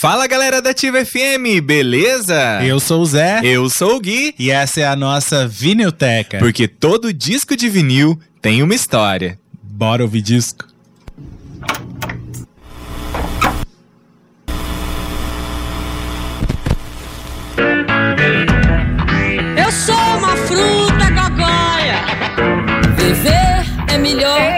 Fala galera da Ativa FM, beleza? Eu sou o Zé. Eu sou o Gui. E essa é a nossa vinilteca. Porque todo disco de vinil tem uma história. Bora ouvir disco. Eu sou uma fruta cocoia. Viver é melhor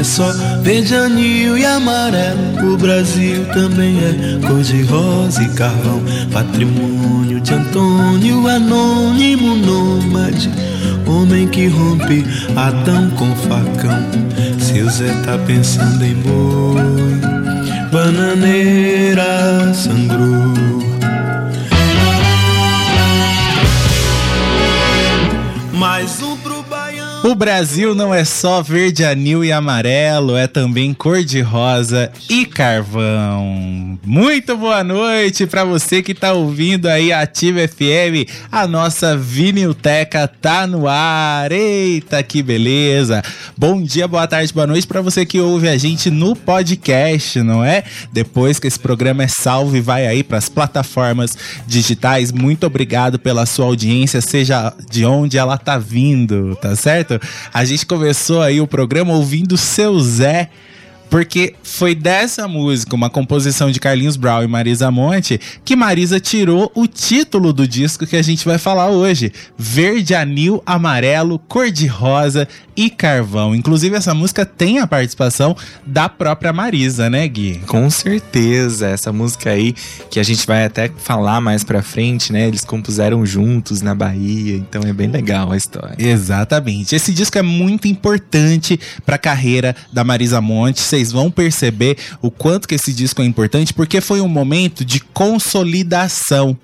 é só verde, anil e amarelo. O Brasil também é cor de rosa e carvão. Patrimônio de Antônio, anônimo nômade. Homem que rompe Adão com facão. Seu Zé tá pensando em boi. Bananeira sangrou. Mais um. O Brasil não é só verde, anil e amarelo, é também cor de rosa e carvão. Muito boa noite para você que tá ouvindo aí a Ativa FM. A nossa vinilteca tá no ar. Eita, que beleza. Bom dia, boa tarde, boa noite para você que ouve a gente no podcast, não é? Depois que esse programa é salvo e vai aí para as plataformas digitais. Muito obrigado pela sua audiência, seja de onde ela tá vindo, tá certo? A gente começou aí o programa ouvindo seu Zé. Porque foi dessa música, uma composição de Carlinhos Brown e Marisa Monte, que Marisa tirou o título do disco que a gente vai falar hoje: Verde, Anil, Amarelo, Cor de Rosa e Carvão. Inclusive, essa música tem a participação da própria Marisa, né, Gui? Com certeza, essa música aí que a gente vai até falar mais pra frente, né? Eles compuseram juntos na Bahia, então é bem legal a história. Exatamente. Esse disco é muito importante para a carreira da Marisa Monte. Vocês vão perceber o quanto que esse disco é importante, porque foi um momento de consolidação.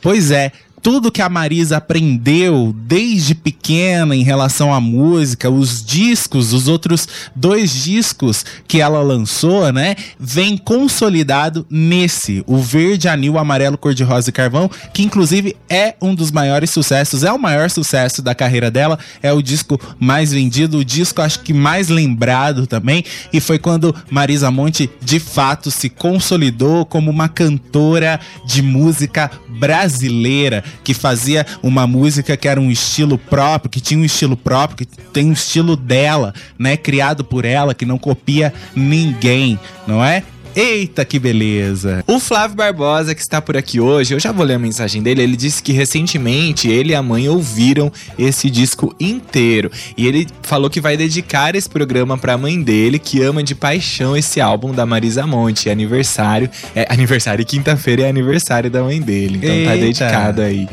Pois é, tudo que a Marisa aprendeu desde pequena em relação à música, os discos, os outros dois discos que ela lançou, né, vem consolidado nesse, o verde, anil, amarelo, cor de rosa e carvão, que inclusive é um dos maiores sucessos, é o maior sucesso da carreira dela, é o disco mais vendido, o disco acho que mais lembrado também, e foi quando Marisa Monte de fato se consolidou como uma cantora de música brasileira que fazia uma música que era um estilo próprio, que tinha um estilo próprio, que tem um estilo dela, né, criado por ela, que não copia ninguém, não é? Eita, que beleza! O Flávio Barbosa, que está por aqui hoje, eu já vou ler a mensagem dele. Ele disse que recentemente ele e a mãe ouviram esse disco inteiro. E ele falou que vai dedicar esse programa para a mãe dele, que ama de paixão esse álbum da Marisa Monte. É aniversário. É aniversário e quinta-feira é aniversário da mãe dele. Então tá Eita. dedicado aí.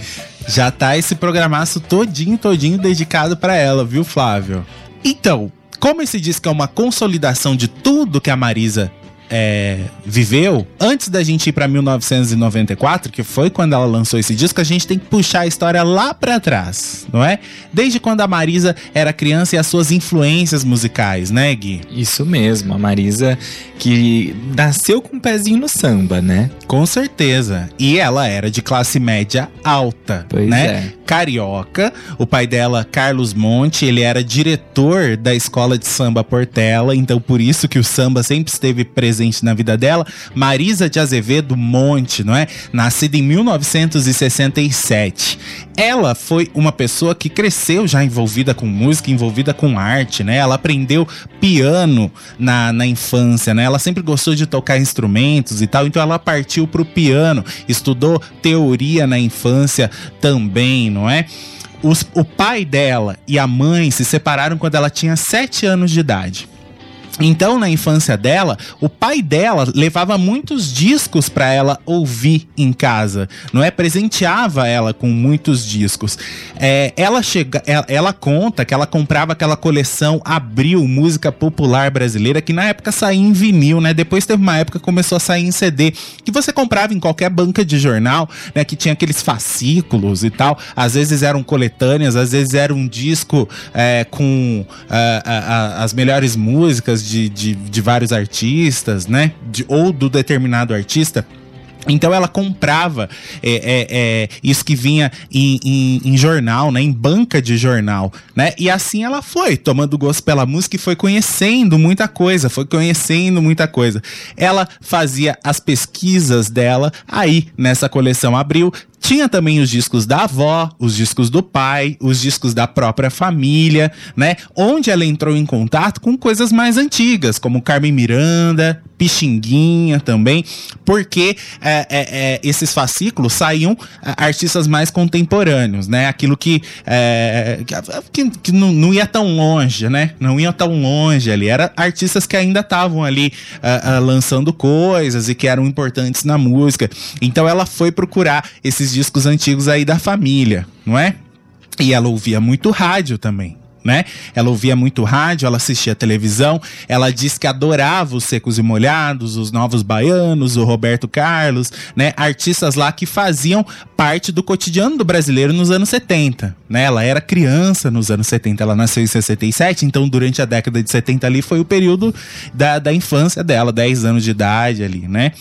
Já tá esse programaço todinho, todinho dedicado pra ela, viu, Flávio? Então, como esse disco é uma consolidação de tudo que a Marisa é, viveu, antes da gente ir pra 1994, que foi quando ela lançou esse disco, a gente tem que puxar a história lá pra trás, não é? Desde quando a Marisa era criança e as suas influências musicais, né, Gui? Isso mesmo, a Marisa que nasceu com um pezinho no samba, né? Com certeza. E ela era de classe média alta, Pois né? é. Carioca. O pai dela, Carlos Monte, ele era diretor da escola de samba Portela, então por isso que o samba sempre esteve presente na vida dela. Marisa de Azevedo Monte, não é? Nascida em 1967. Ela foi uma pessoa que cresceu já envolvida com música, envolvida com arte, né? Ela aprendeu piano na, na infância, né? Ela sempre gostou de tocar instrumentos e tal, então ela partiu pro piano, estudou teoria na infância também, não é? Os- o pai dela e a mãe se separaram quando ela tinha 7 anos de idade. Então, na infância dela, o pai dela levava muitos discos para ela ouvir em casa, não é? Presenteava ela com muitos discos. É, ela chega, ela, ela, conta que ela comprava aquela coleção Abril música popular brasileira que na época saía em vinil, né? Depois teve uma época que começou a sair em CD que você comprava em qualquer banca de jornal, né? Que tinha aqueles fascículos e tal. Às vezes eram coletâneas, às vezes era um disco é, com uh, as melhores músicas de, de, de vários artistas, né? De, ou do determinado artista. Então ela comprava é, é, é, isso que vinha em, em, em, jornal, né? Em banca de jornal, né? E assim ela foi, tomando gosto pela música e foi conhecendo muita coisa, foi conhecendo muita coisa. Ela fazia as pesquisas dela aí nessa coleção Abril, tinha também os discos da avó, os discos do pai, os discos da própria família, né? Onde ela entrou em contato com coisas mais antigas, como Carmen Miranda, Pixinguinha também, porque é, é, é, esses fascículos saíam é, artistas mais contemporâneos, né? Aquilo que, é, que, que não, não, ia tão longe, né? Não ia tão longe ali. Era artistas que ainda estavam ali uh, lançando coisas e que eram importantes na música. Então ela foi procurar esses discos antigos aí da família, não é? E ela ouvia muito rádio também né? Ela ouvia muito rádio, ela assistia televisão, ela disse que adorava os Secos e Molhados, os Novos Baianos, o Roberto Carlos, né? Artistas lá que faziam parte do cotidiano do brasileiro nos anos 70, né? Ela era criança nos anos 70, ela nasceu em 67, então durante a década de 70 ali foi o período da, da infância dela, 10 anos de idade ali, né?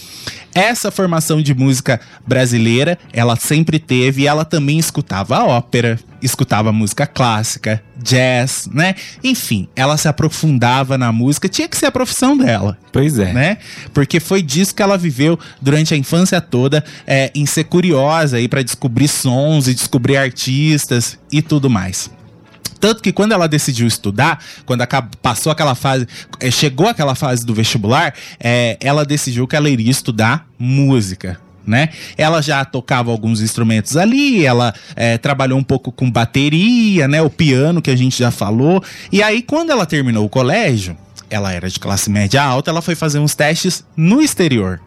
Essa formação de música brasileira, ela sempre teve e ela também escutava ópera, escutava música clássica, jazz, né? Enfim, ela se aprofundava na música, tinha que ser a profissão dela. Pois é. Né? Porque foi disso que ela viveu durante a infância toda, é, em ser curiosa aí para descobrir sons e descobrir artistas e tudo mais. Tanto que quando ela decidiu estudar, quando passou aquela fase, é, chegou aquela fase do vestibular, é, ela decidiu que ela iria estudar música. Né? Ela já tocava alguns instrumentos ali, ela é, trabalhou um pouco com bateria, né? O piano que a gente já falou. E aí, quando ela terminou o colégio, ela era de classe média alta, ela foi fazer uns testes no exterior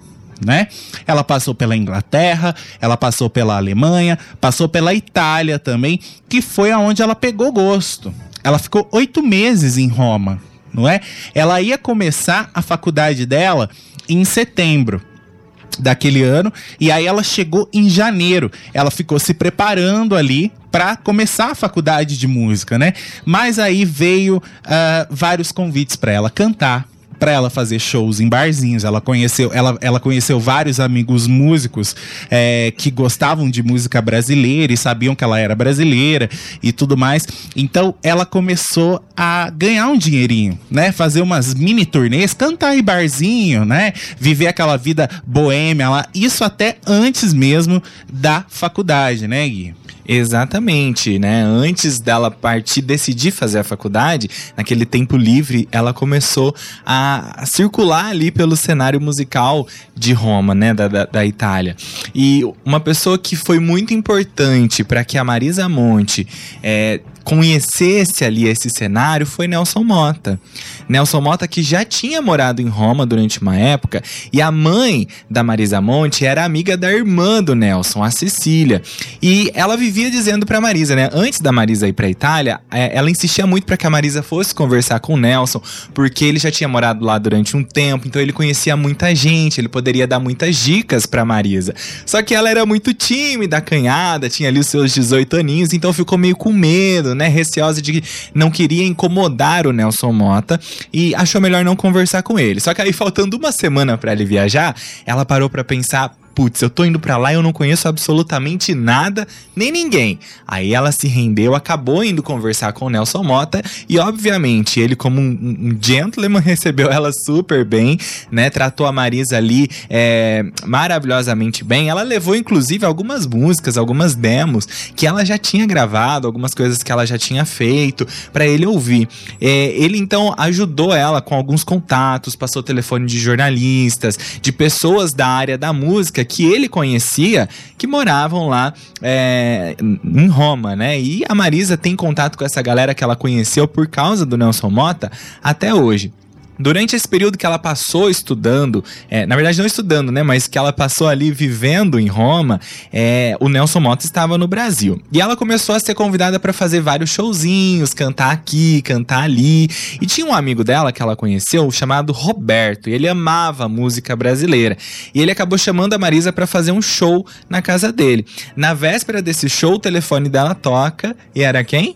né? Ela passou pela Inglaterra, ela passou pela Alemanha, passou pela Itália também, que foi aonde ela pegou gosto. Ela ficou oito meses em Roma, não é? Ela ia começar a faculdade dela em setembro daquele ano e aí ela chegou em janeiro. Ela ficou se preparando ali para começar a faculdade de música, né? Mas aí veio uh, vários convites para ela cantar, para ela fazer shows em barzinhos. Ela conheceu, ela, ela conheceu vários amigos músicos é, que gostavam de música brasileira e sabiam que ela era brasileira e tudo mais. Então ela começou a ganhar um dinheirinho, né? Fazer umas mini turnês, cantar em barzinho, né? Viver aquela vida boêmia lá. Isso até antes mesmo da faculdade, né, Gui? Exatamente, né? Antes dela partir, decidir fazer a faculdade, naquele tempo livre, ela começou a circular ali pelo cenário musical de Roma, né? Da, da, da Itália. E uma pessoa que foi muito importante para que a Marisa Monte é, conhecesse ali esse cenário foi Nelson Mota. Nelson Mota que já tinha morado em Roma durante uma época e a mãe da Marisa Monte era amiga da irmã do Nelson, a Cecília. E ela vivia dizendo para Marisa, né, antes da Marisa ir para Itália, é, ela insistia muito para que a Marisa fosse conversar com o Nelson, porque ele já tinha morado lá durante um tempo, então ele conhecia muita gente, ele poderia dar muitas dicas para Marisa. Só que ela era muito tímida, acanhada, tinha ali os seus 18 aninhos, então ficou meio com medo né? Receosa de que não queria incomodar o Nelson Mota e achou melhor não conversar com ele. Só que aí, faltando uma semana para ele viajar, ela parou para pensar: putz, eu tô indo para lá e eu não conheço absolutamente nada, nem ninguém. Aí ela se rendeu, acabou indo conversar com o Nelson Mota e, obviamente, ele, como um, um gentleman, recebeu ela super bem, né? Tratou a Marisa ali é, maravilhosamente bem. Ela levou, inclusive, algumas músicas, algumas demos que ela já tinha gravado, algumas coisas que ela já tinha feito para ele ouvir. É, ele, então, ajudou ela com alguns contatos, passou telefone de jornalistas, de pessoas da área da música que ele conhecia que moravam lá é, em Roma, né? E a Marisa tem contato com essa galera que ela conheceu por causa do Nelson Mota até hoje. Durante esse período que ela passou estudando, é, na verdade não estudando, né, mas que ela passou ali vivendo em Roma, é, o Nelson Mota estava no Brasil. E ela começou a ser convidada para fazer vários showzinhos, cantar aqui, cantar ali. E tinha um amigo dela que ela conheceu chamado Roberto, e ele amava a música brasileira. E ele acabou chamando a Marisa para fazer um show na casa dele. Na véspera desse show, o telefone dela toca e era quem?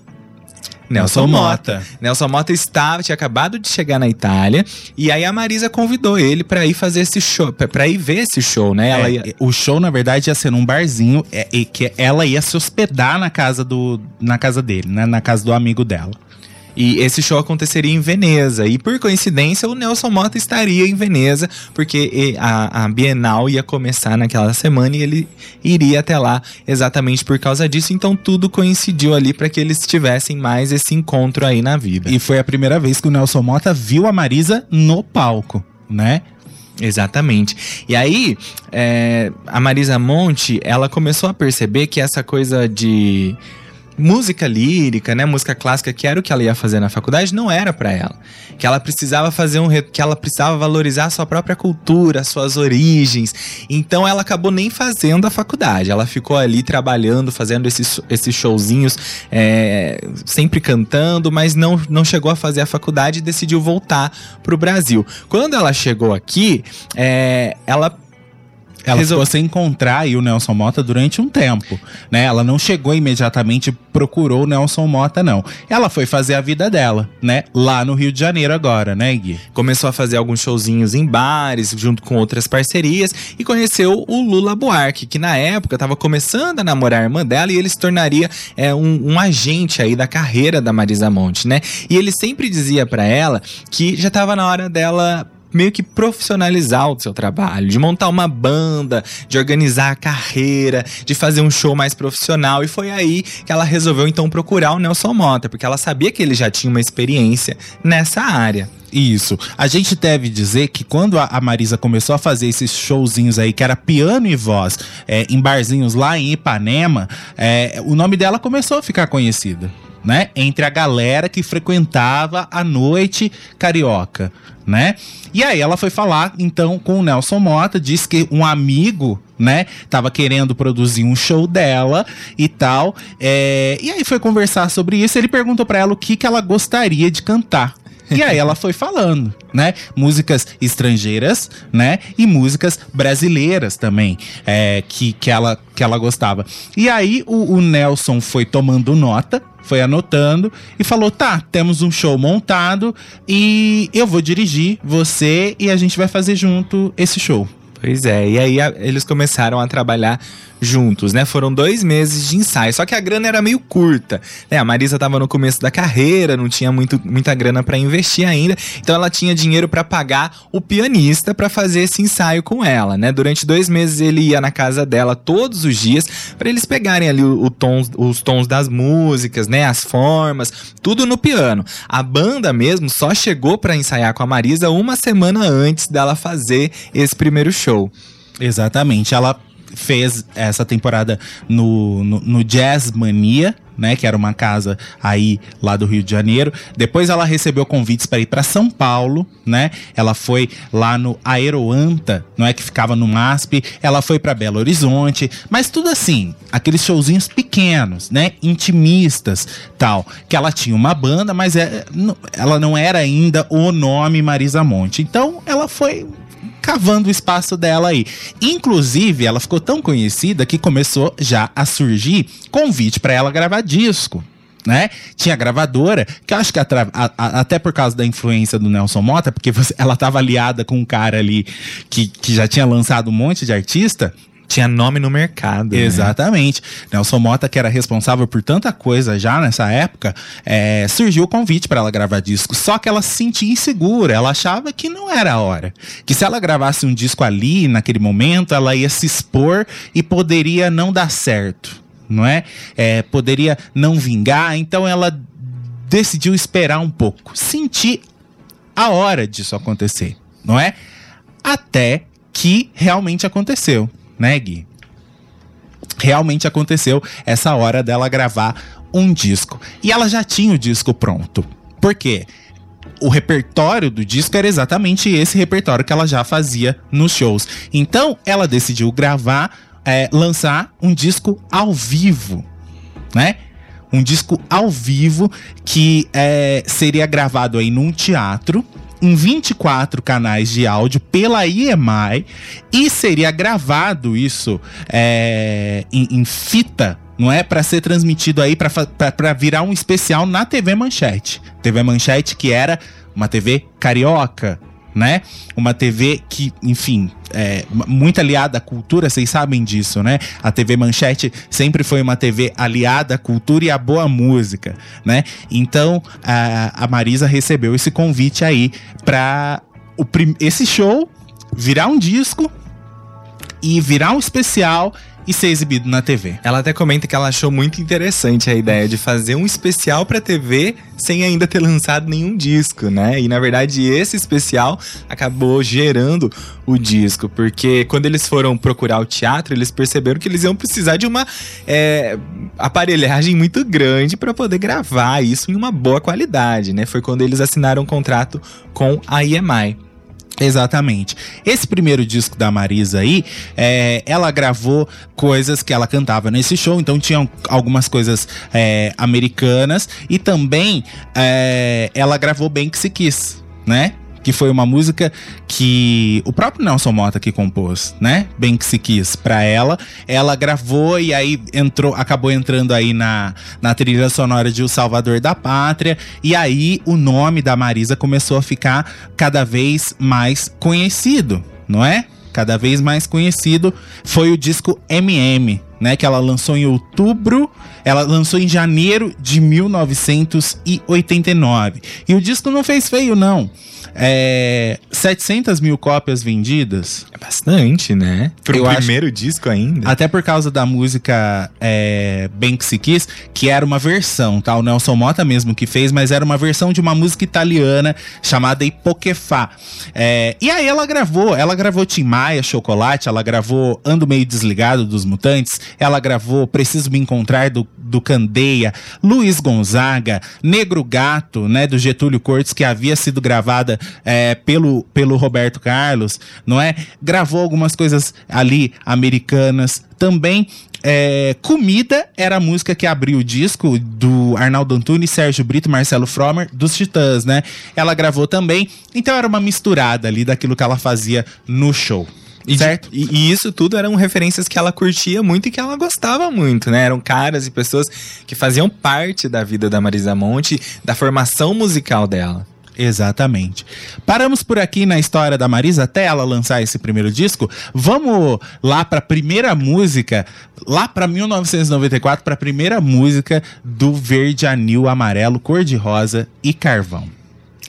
Nelson Mota. Nelson Mota estava, tinha acabado de chegar na Itália e aí a Marisa convidou ele pra ir fazer esse show, pra- pra ir ver esse show, né? Ela É, ia, O show, na verdade, ia ser num barzinho é, e que ela ia se hospedar na casa do. na casa dele, né? Na casa do amigo dela. E esse show aconteceria em Veneza. E por coincidência, o Nelson Mota estaria em Veneza, porque a, a Bienal ia começar naquela semana e ele iria até lá exatamente por causa disso. Então tudo coincidiu ali para que eles tivessem mais esse encontro aí na vida. E foi a primeira vez que o Nelson Mota viu a Marisa no palco, né? Exatamente. E aí, é, a Marisa Monte, ela começou a perceber que essa coisa de música lírica, né, música clássica, que era o que ela ia fazer na faculdade, não era pra ela. Que ela precisava fazer um, que ela precisava valorizar a sua própria cultura, as suas origens. Então ela acabou nem fazendo a faculdade. Ela ficou ali trabalhando, fazendo esses, esses showzinhos, é, sempre cantando, mas não, não chegou a fazer a faculdade e decidiu voltar pro Brasil. Quando ela chegou aqui, é, ela Ela Resol- ficou sem encontrar aí o Nelson Mota durante um tempo, né? Ela não chegou imediatamente e procurou o Nelson Mota, não. Ela foi fazer a vida dela, né? Lá no Rio de Janeiro agora, né, Gui? começou a fazer alguns showzinhos em bares, junto com outras parcerias, e conheceu o Lula Buarque, que na época estava começando a namorar a irmã dela e ele se tornaria é, um, um agente aí da carreira da Marisa Monte, né? E ele sempre dizia pra ela que já estava na hora dela meio que profissionalizar o seu trabalho, de montar uma banda, de organizar a carreira, de fazer um show mais profissional. E foi aí que ela resolveu então procurar o Nelson Mota, porque ela sabia que ele já tinha uma experiência nessa área. Isso. A gente deve dizer que quando a Marisa começou a fazer esses showzinhos aí, que era piano e voz, é, em barzinhos lá em Ipanema, é, o nome dela começou a ficar conhecida, né? Entre a galera que frequentava a noite carioca, né? E aí ela foi falar, então, com o Nelson Mota, disse que um amigo né? Tava querendo produzir um show dela e tal. é, e aí foi conversar sobre isso. Ele perguntou pra ela o que, que ela gostaria de cantar. E aí ela foi falando, né? Músicas estrangeiras, né? E músicas brasileiras também, é, que, que, ela, que ela gostava. E aí o, o Nelson foi tomando nota, foi anotando e falou: tá, temos um show montado e eu vou dirigir você e a gente vai fazer junto esse show. Pois é, e aí a- eles começaram a trabalhar juntos, né? Foram dois meses de ensaio, só que a grana era meio curta, né? A Marisa tava no começo da carreira, não tinha muito, muita grana pra investir ainda, então ela tinha dinheiro pra pagar o pianista pra fazer esse ensaio com ela, né? Durante dois meses ele ia na casa dela todos os dias pra eles pegarem ali o, os tons das músicas, né? As formas, tudo no piano. A banda mesmo só chegou pra ensaiar com a Marisa uma semana antes dela fazer esse primeiro show. Exatamente. Ela fez essa temporada no, no, no Jazz Mania, né? Que era uma casa aí lá do Rio de Janeiro. Depois ela recebeu convites para ir para São Paulo, né? Ela foi lá no Aeroanta, não é que ficava no MASP. Ela foi para Belo Horizonte, mas tudo assim, aqueles showzinhos pequenos, né? Intimistas, tal. Que ela tinha uma banda, mas é, ela não era ainda o nome Marisa Monte. Então ela foi cavando o espaço dela aí. Inclusive, ela ficou tão conhecida que começou já a surgir convite pra ela gravar disco. Né? Tinha gravadora, que eu acho que atra- a- a- até por causa da influência do Nelson Mota, porque você- ela tava aliada com um cara ali que, que já tinha lançado um monte de artista, Tinha nome no mercado. né? Exatamente. Nelson Mota, que era responsável por tanta coisa já nessa época, é, surgiu o convite para ela gravar disco. Só que ela se sentia insegura. Ela achava que não era a hora. Que se ela gravasse um disco ali, naquele momento, ela ia se expor e poderia não dar certo. Não é? É, poderia não vingar. Então ela decidiu esperar um pouco. Sentir a hora disso acontecer. Não é? Até que realmente aconteceu, né, realmente aconteceu essa hora dela gravar um disco. E ela já tinha o disco pronto. Por quê? o repertório do disco era exatamente esse repertório que ela já fazia nos shows. Então, ela decidiu gravar, é, lançar um disco ao vivo, né? Um disco ao vivo que é, seria gravado aí num teatro em 24 canais de áudio pela EMI e seria gravado isso é, em, em fita não é para ser transmitido aí para virar um especial na TV Manchete. TV Manchete que era uma TV carioca, né? Uma TV que, enfim, é muito aliada à cultura, vocês sabem disso, né? A TV Manchete sempre foi uma TV aliada à cultura e à boa música, né? Então a, a Marisa recebeu esse convite aí para esse show virar um disco e virar um especial e ser exibido na TV. Ela até comenta que ela achou muito interessante a ideia de fazer um especial pra TV sem ainda ter lançado nenhum disco, né? E na verdade esse especial acabou gerando o disco, porque quando eles foram procurar o teatro, eles perceberam que eles iam precisar de uma é, aparelhagem muito grande para poder gravar isso em uma boa qualidade, né? Foi quando eles assinaram um contrato com a EMI. Exatamente. Esse primeiro disco da Marisa aí, é, ela gravou coisas que ela cantava nesse show, então tinham algumas coisas é, americanas e também é, ela gravou Bem Que Se Quis, né? Que foi uma música que o próprio Nelson Mota que compôs, né? Bem que se quis para ela. Ela gravou e aí entrou, acabou entrando aí na, na trilha sonora de O Salvador da Pátria. E aí o nome da Marisa começou a ficar cada vez mais conhecido, não é? Cada vez mais conhecido foi o disco MM, né, que ela lançou em outubro, ela lançou em janeiro de 1989. E o disco não fez feio, não. É, 700 mil cópias vendidas. É bastante, né? Pro Eu primeiro acho... disco ainda. Até por causa da música é, Bem Que Se Quis, que era uma versão, tá? O Nelson Mota mesmo que fez, mas era uma versão de uma música italiana chamada Ipoquefá. É, e aí ela gravou, ela gravou Tim Maia, Chocolate, ela gravou Ando Meio Desligado dos Mutantes, ela gravou Preciso Me Encontrar do, do Candeia, Luiz Gonzaga, Negro Gato, né, do Getúlio Cortes, que havia sido gravada é, pelo, pelo Roberto Carlos, não é? Gravou algumas coisas ali americanas também. É, Comida era a música que abriu o disco do Arnaldo Antunes, Sérgio Brito, Marcelo Fromer, dos Titãs, né? Ela gravou também, então era uma misturada ali daquilo que ela fazia no show. E, certo? E, e, isso tudo eram referências que ela curtia muito e que ela gostava muito, né? Eram caras e pessoas que faziam parte da vida da Marisa Monte, da formação musical dela. Exatamente. Paramos por aqui na história da Marisa até ela lançar esse primeiro disco. Vamos lá para a primeira música, lá para 1994, para a primeira música do Verde Anil Amarelo, Cor de Rosa e Carvão.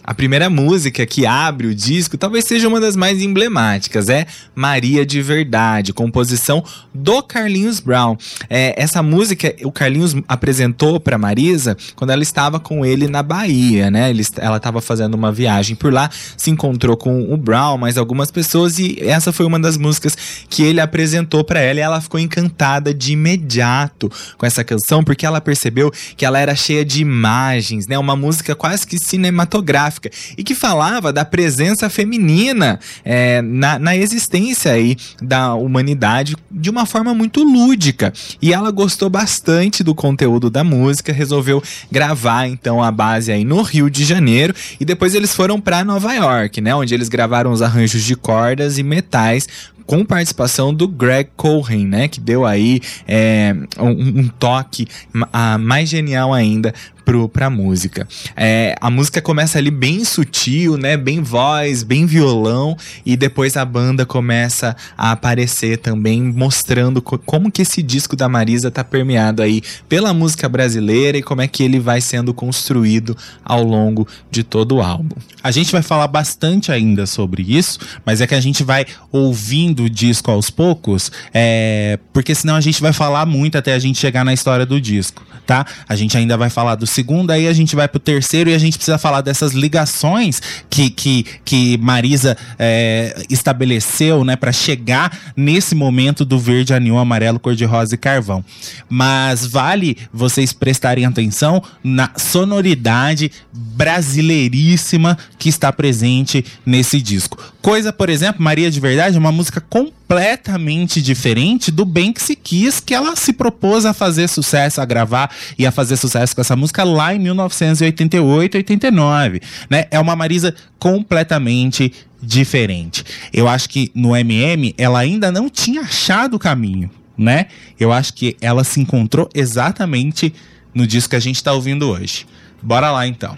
A primeira música que abre o disco talvez seja uma das mais emblemáticas, é Maria de Verdade, composição do Carlinhos Brown. É, essa música o Carlinhos apresentou para Marisa quando ela estava com ele na Bahia, né? Ele, ela estava fazendo uma viagem por lá, se encontrou com o Brown, mais algumas pessoas e essa foi uma das músicas que ele apresentou para ela e ela ficou encantada de imediato com essa canção porque ela percebeu que ela era cheia de imagens, né? Uma música quase que cinematográfica e que falava da presença feminina é, na, na existência aí da humanidade de uma forma muito lúdica. E ela gostou bastante do conteúdo da música, resolveu gravar então a base aí no Rio de Janeiro e depois eles foram para Nova York, né, onde eles gravaram os arranjos de cordas e metais com participação do Greg Cohen, né? Que deu aí é, um, um, toque a, mais genial ainda pro, pra música. É, a música começa ali bem sutil, né? Bem voz, bem violão, e depois a banda começa a aparecer também, mostrando co como que esse disco da Marisa tá permeado aí pela música brasileira e como é que ele vai sendo construído ao longo de todo o álbum. A gente vai falar bastante ainda sobre isso, mas é que a gente vai ouvindo o disco aos poucos, é, porque senão a gente vai falar muito até a gente chegar na história do disco, tá? A gente ainda vai falar do segundo, aí a gente vai pro terceiro e a gente precisa falar dessas ligações que, que, que Marisa é, estabeleceu, né, para chegar nesse momento do verde, anil, amarelo, cor-de-rosa e carvão. Mas vale vocês prestarem atenção na sonoridade brasileiríssima que está presente nesse disco. Coisa, por exemplo, Maria de Verdade é uma música completamente diferente do Bem Que Se Quis, que ela se propôs a fazer sucesso, a gravar e a fazer sucesso com essa música lá em 1988, 89, né? É uma Marisa completamente diferente. Eu acho que no MM ela ainda não tinha achado o caminho, né? Eu acho que ela se encontrou exatamente no disco que a gente tá ouvindo hoje. Bora lá então.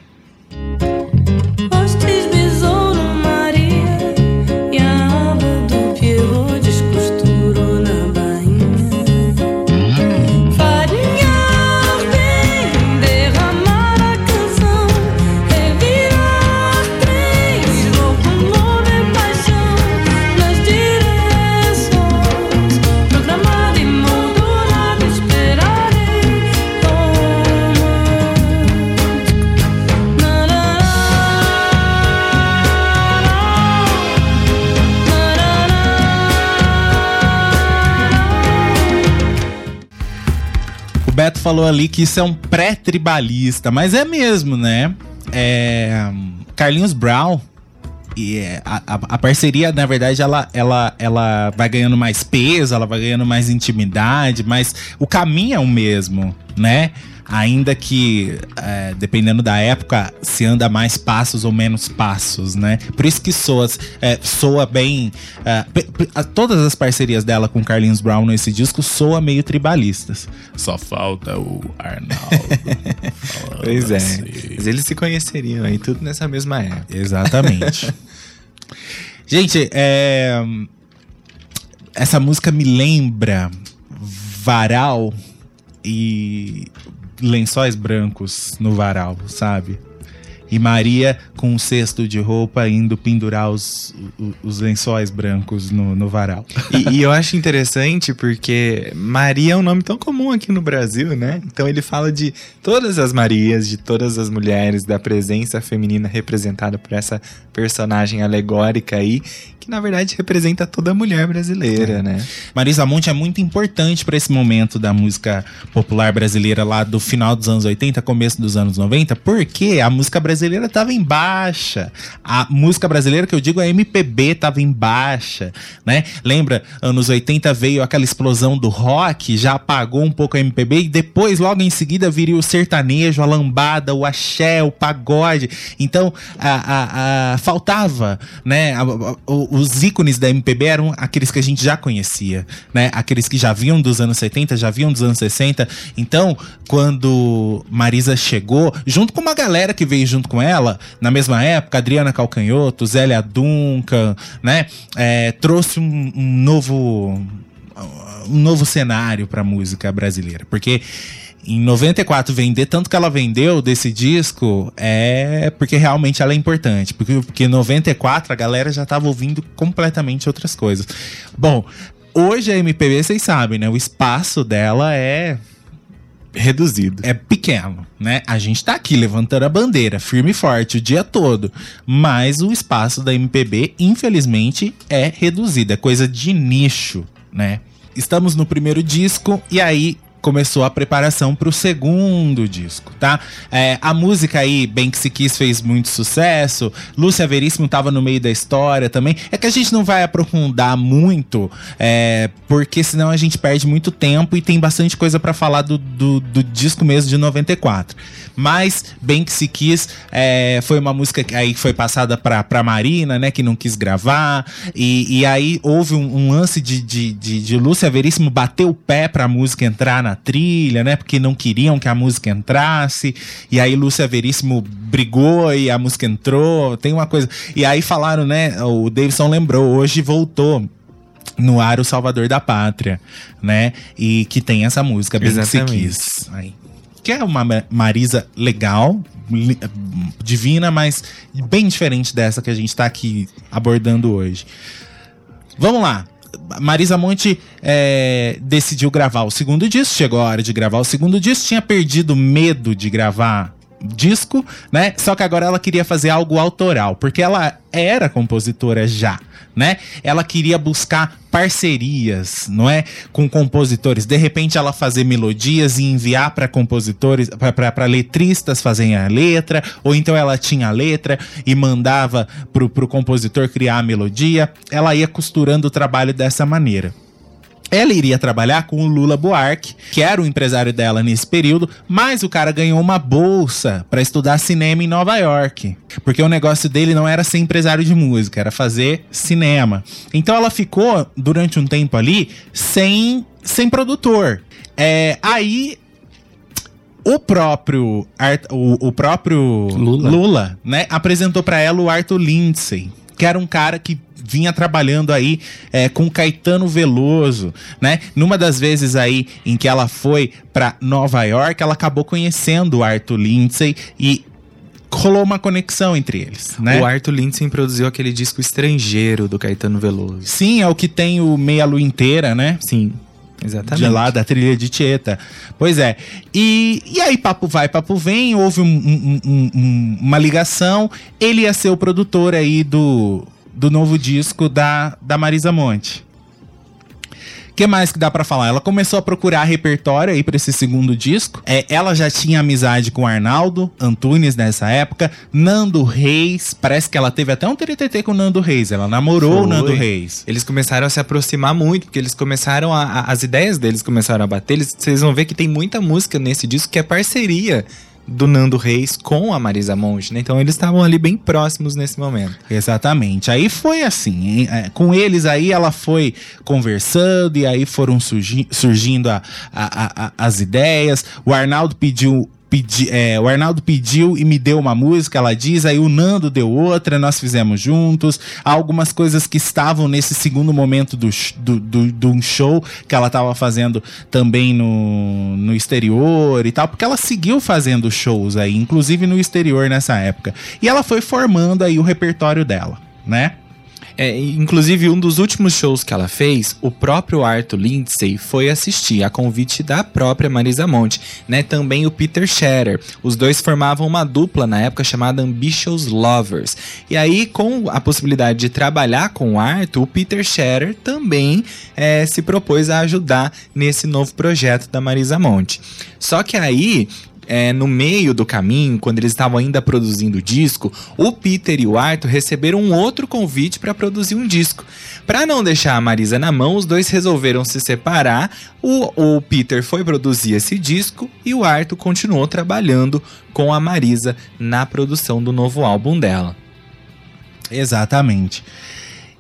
Hostes Beto falou ali que isso é um pré-tribalista, mas é mesmo, né? É, Carlinhos Brown. E é, a, a- a parceria, na verdade, ela, ela, ela vai ganhando mais peso, ela vai ganhando mais intimidade, mas o caminho é o mesmo, né? Ainda que, é, dependendo da época, se anda mais passos ou menos passos, né? Por isso que soa, é, soa bem. é, todas as parcerias dela com Carlinhos Brown nesse disco soa meio tribalistas. Só falta o Arnaldo. Pois é. assim. Mas eles se conheceriam aí, tudo nessa mesma época. Exatamente. Gente, é, essa música me lembra varal e lençóis brancos no varal, sabe? E Maria com um cesto de roupa indo pendurar os, os lençóis brancos no, no varal. E, e eu acho interessante porque Maria é um nome tão comum aqui no Brasil, né? Então ele fala de todas as Marias, de todas as mulheres, da presença feminina representada por essa personagem alegórica aí, que na verdade representa toda a mulher brasileira, né? Marisa Monte é muito importante para esse momento da música popular brasileira lá do final dos anos 80, começo dos anos 90, porque a música brasileira estava em baixa. A música brasileira que eu digo a MPB estava em baixa, né? Lembra, anos 80 veio aquela explosão do rock, já apagou um pouco a MPB e depois logo em seguida viria o sertanejo, a lambada, o axé, o pagode. Então, a, a- a- faltava, né? a- os ícones da MPB eram aqueles que a gente já conhecia, né? Aqueles que já vinham dos anos 70, já vinham dos anos 60. Então, quando Marisa chegou, junto com uma galera que veio junto com ela, na mesma época, Adriana Calcanhoto, Zélia Duncan, né? É, trouxe um, um novo um novo cenário pra música brasileira, porque em 94 vender tanto que ela vendeu desse disco é porque realmente ela é importante, porque porque em 94 a galera já tava ouvindo completamente outras coisas. Bom, hoje a MPB vocês sabem, né? O espaço dela é Reduzido. é pequeno, né? A gente tá aqui levantando a bandeira, firme e forte o dia todo, mas o espaço da MPB, infelizmente, é reduzido, é coisa de nicho, né? Estamos no primeiro disco e aí começou a preparação pro segundo disco, tá? É, a música aí, Bem Que Se Quis, fez muito sucesso. Lúcia Veríssimo tava no meio da história também. É que a gente não vai aprofundar muito, é, porque senão a gente perde muito tempo e tem bastante coisa pra falar do, do, do disco mesmo de 94. Mas Bem Que Se Quis é, foi uma música que aí foi passada pra, pra Marina, né? Que não quis gravar. E, e aí houve um, um lance de, de, de, de Lúcia Veríssimo bater o pé pra música entrar na trilha, né? Porque não queriam que a música entrasse. E aí Lúcia Veríssimo brigou e a música entrou. Tem uma coisa. E aí falaram, né? O Davidson lembrou, hoje voltou no ar o Salvador da Pátria, né? E que tem essa música bem que se Exatamente. quis. Aí. Que é uma Ma- Marisa legal, divina, mas bem diferente dessa que a gente tá aqui abordando hoje. Vamos lá. Marisa Monte é, decidiu gravar o segundo disco, chegou a hora de gravar o segundo disco, tinha perdido medo de gravar disco, né? Só que agora ela queria fazer algo autoral, porque ela era compositora já, né? Ela queria buscar parcerias, não é, com compositores. De repente ela fazer melodias e enviar para compositores, para letristas fazerem a letra, ou então ela tinha a letra e mandava pro, pro compositor criar a melodia. Ela ia costurando o trabalho dessa maneira. Ela iria trabalhar com o Lula Buarque, que era o empresário dela nesse período, mas o cara ganhou uma bolsa para estudar cinema em Nova York. Porque o negócio dele não era ser empresário de música, era fazer cinema. Então ela ficou durante um tempo ali sem, sem produtor. É, aí o próprio Art, o, o próprio Lula. Lula, né, apresentou para ela o Arthur Lindsay, que era um cara que vinha trabalhando aí é, com Caetano Veloso, né? Numa das vezes aí em que ela foi para Nova York, ela acabou conhecendo o Arthur Lindsay e rolou uma conexão entre eles, né? O Arthur Lindsay produziu aquele disco estrangeiro do Caetano Veloso. Sim, é o que tem o Meia Lua Inteira, né? Sim, exatamente. De lá da trilha de Tieta. Pois é. E, e aí, papo vai, papo vem, houve um- um- um- um- uma ligação. Ele ia ser o produtor aí do, do novo disco da, da Marisa Monte. O que mais que dá pra falar? Ela começou a procurar repertório aí pra esse segundo disco. É, ela já tinha amizade com o Arnaldo Antunes nessa época. Nando Reis. Parece que ela teve até um TTT com o Nando Reis. Ela namorou o Foi. Nando Reis. Eles começaram a se aproximar muito, porque eles começaram a. a- as ideias deles começaram a bater. Eles, vocês vão ver que tem muita música nesse disco que é parceria do Nando Reis com a Marisa Monte, né? Então eles estavam ali bem próximos nesse momento. Exatamente. Aí foi assim, hein? É, com eles aí ela foi conversando e aí foram surgi- surgindo a- a- a- as ideias. O Arnaldo pediu. Pedi, é, o Arnaldo pediu e me deu uma música, ela diz, aí o Nando deu outra, nós fizemos juntos. Há algumas coisas que estavam nesse segundo momento do, do, do, de um show que ela estava fazendo também no, no exterior e tal, porque ela seguiu fazendo shows aí, inclusive no exterior nessa época. E ela foi formando aí o repertório dela, né? É, inclusive, um dos últimos shows que ela fez, o próprio Arthur Lindsay foi assistir, a convite da própria Marisa Monte, né? Também o Peter Scherer. Os dois formavam uma dupla na época chamada Ambitious Lovers. E aí, com a possibilidade de trabalhar com o Arthur, o Peter Scherer também é, se propôs a ajudar nesse novo projeto da Marisa Monte. Só que aí, é, no meio do caminho, quando eles estavam ainda produzindo o disco, o Peter e o Arthur receberam um outro convite para produzir um disco. Para não deixar a Marisa na mão, os dois resolveram se separar. O, o Peter foi produzir esse disco e o Arthur continuou trabalhando com a Marisa na produção do novo álbum dela. Exatamente.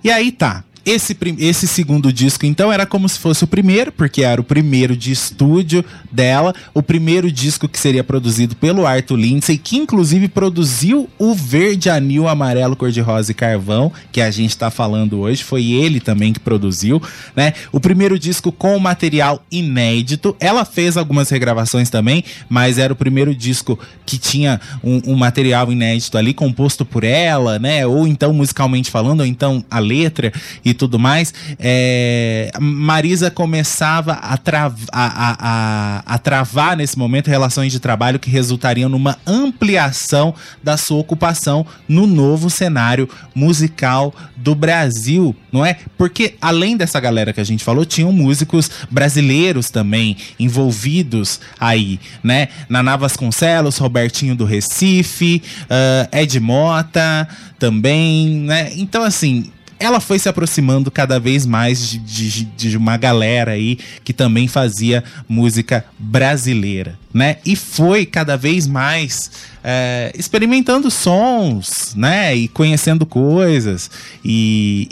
E aí tá. Esse, esse segundo disco, então, era como se fosse o primeiro, porque era o primeiro de estúdio dela, o primeiro disco que seria produzido pelo Arthur Lindsay, que inclusive produziu o Verde, Anil, Amarelo, Cor-de-Rosa e Carvão, que a gente tá falando hoje, foi ele também que produziu, né? O primeiro disco com material inédito, ela fez algumas regravações também, mas era o primeiro disco que tinha um, um material inédito ali, composto por ela, né? Ou então musicalmente falando, ou então a letra e tudo mais. É, Marisa começava a, trav a, a, a, travar nesse momento relações de trabalho que resultariam numa ampliação da sua ocupação no novo cenário musical do Brasil, não é? Porque além dessa galera que a gente falou, tinham músicos brasileiros também envolvidos aí, né? Naná Vasconcelos, Robertinho do Recife, ah, Ed Mota também, né? Então, assim, ela foi se aproximando cada vez mais de, de- de uma galera aí que também fazia música brasileira, né? E foi cada vez mais é, experimentando sons, né? E conhecendo coisas e,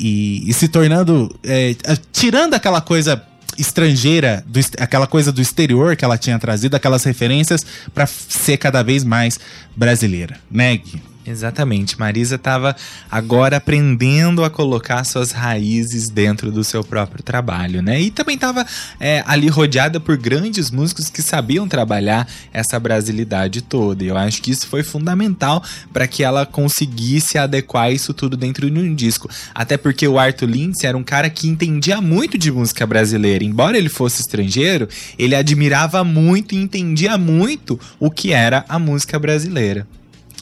e- e se tornando. é, tirando aquela coisa estrangeira, do aquela coisa do exterior que ela tinha trazido, aquelas referências, pra f- ser cada vez mais brasileira, né, Gui? Exatamente. Marisa estava agora aprendendo a colocar suas raízes dentro do seu próprio trabalho, né? E também estava é, ali rodeada por grandes músicos que sabiam trabalhar essa brasilidade toda. E eu acho que isso foi fundamental para que ela conseguisse adequar isso tudo dentro de um disco. Até porque o Arthur Lindsay era um cara que entendia muito de música brasileira. Embora ele fosse estrangeiro, ele admirava muito e entendia muito o que era a música brasileira.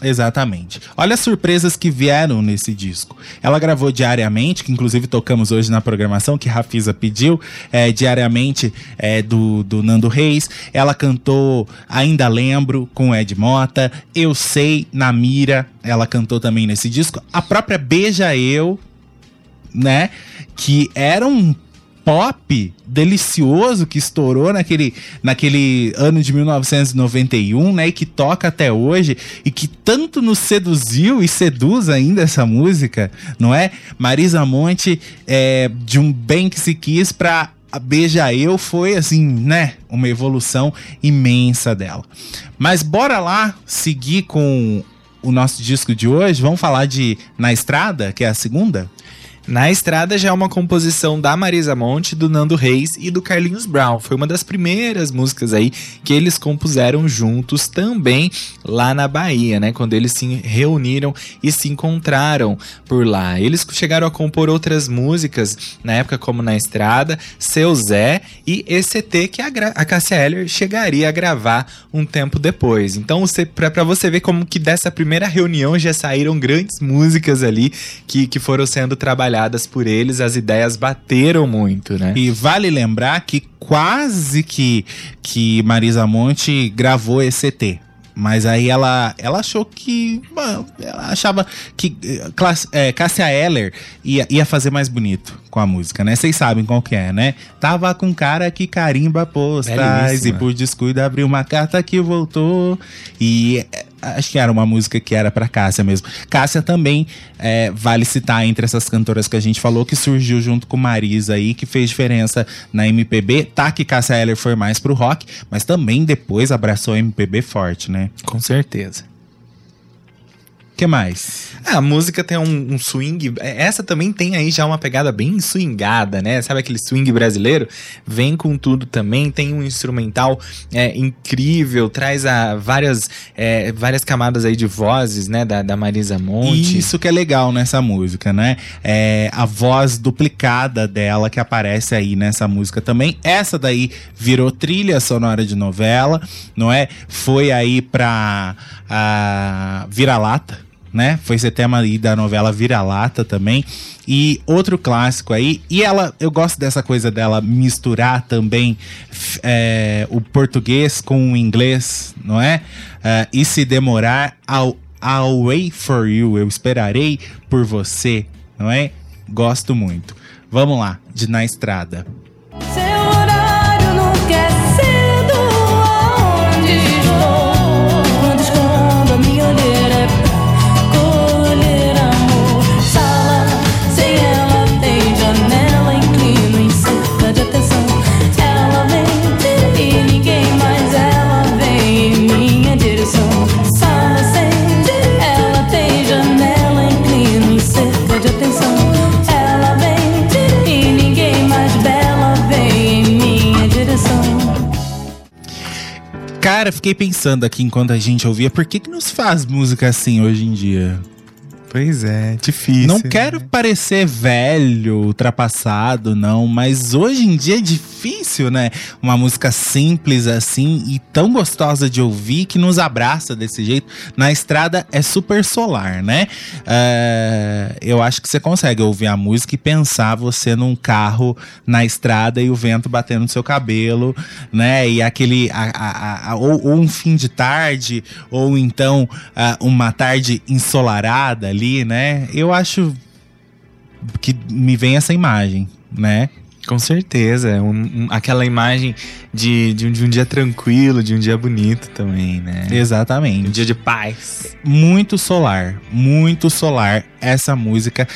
Exatamente. Olha as surpresas que vieram nesse disco. Ela gravou diariamente, que inclusive tocamos hoje na programação, que Rafisa pediu, é, diariamente é, do, do Nando Reis. Ela cantou Ainda Lembro com Ed Mota. Eu Sei, Na Mira, ela cantou também nesse disco. A própria Beija Eu, né? Que era um pop delicioso que estourou naquele, naquele ano de 1991, né? E que toca até hoje e que tanto nos seduziu e seduz ainda essa música, não é? Marisa Monte, é, de um bem que se quis pra a Beija Eu foi assim, né? Uma evolução imensa dela. Mas bora lá seguir com o nosso disco de hoje. Vamos falar de Na Estrada, que é a segunda? Na Estrada já é uma composição da Marisa Monte, do Nando Reis e do Carlinhos Brown. Foi uma das primeiras músicas aí que eles compuseram juntos também lá na Bahia, né? Quando eles se reuniram e se encontraram por lá. Eles chegaram a compor outras músicas na época, como Na Estrada, Seu Zé e ECT, que a, a Cássia Eller chegaria a gravar um tempo depois. Então, você, pra você ver como que dessa primeira reunião já saíram grandes músicas ali que, que foram sendo trabalhadas por eles, as ideias bateram muito, né? E vale lembrar que quase que, que Marisa Monte gravou esse ET. Mas aí ela, ela achou que. Ela achava que eh, é, Cássia Eller ia, ia fazer mais bonito com a música, né? Vocês sabem qual que é, né? Tava com cara que carimba postais e por descuido abriu uma carta que voltou. E é, acho que era uma música que era pra Cássia mesmo. Cássia também é, vale citar entre essas cantoras que a gente falou, que surgiu junto com Marisa aí, que fez diferença na MPB. Tá que Cássia Eller foi mais pro rock, mas também depois abraçou a MPB forte, né? Com certeza. Que mais? Ah, a música tem um, um swing. Essa também tem aí já uma pegada bem swingada, né? Sabe aquele swing brasileiro? Vem com tudo também. Tem um instrumental é, incrível, traz a várias, é, várias camadas aí de vozes, né? Da, da Marisa Monte. Isso que é legal nessa música, né? É a voz duplicada dela que aparece aí nessa música também. Essa daí virou trilha sonora de novela, não é? Foi aí pra a Vira-Lata, né? Foi esse tema aí da novela Vira-Lata também. E outro clássico aí. E ela, eu gosto dessa coisa dela misturar também é, o português com o inglês, não é? É, e se demorar, I'll, I'll wait for you. Eu esperarei por você, não é? Gosto muito. Vamos lá, de Na Estrada. Seu horário nunca é Cara, fiquei pensando aqui enquanto a gente ouvia, por que, que nos faz música assim hoje em dia? Pois é, difícil. Não quero parecer velho, ultrapassado, não, mas hoje em dia é difícil, né? Uma música simples assim e tão gostosa de ouvir que nos abraça desse jeito. Na estrada é super solar, né? É, eu acho que você consegue ouvir a música e pensar você num carro na estrada e o vento batendo no seu cabelo, né? E aquele. a- a- a- ou, ou um fim de tarde, ou então ah, uma tarde ensolarada ali, né? Eu acho que me vem essa imagem, né? Com certeza. é um- um- aquela imagem de, de, um, de um dia tranquilo, de um dia bonito também, né? Um Exatamente. dia de paz. Muito solar, muito solar essa música.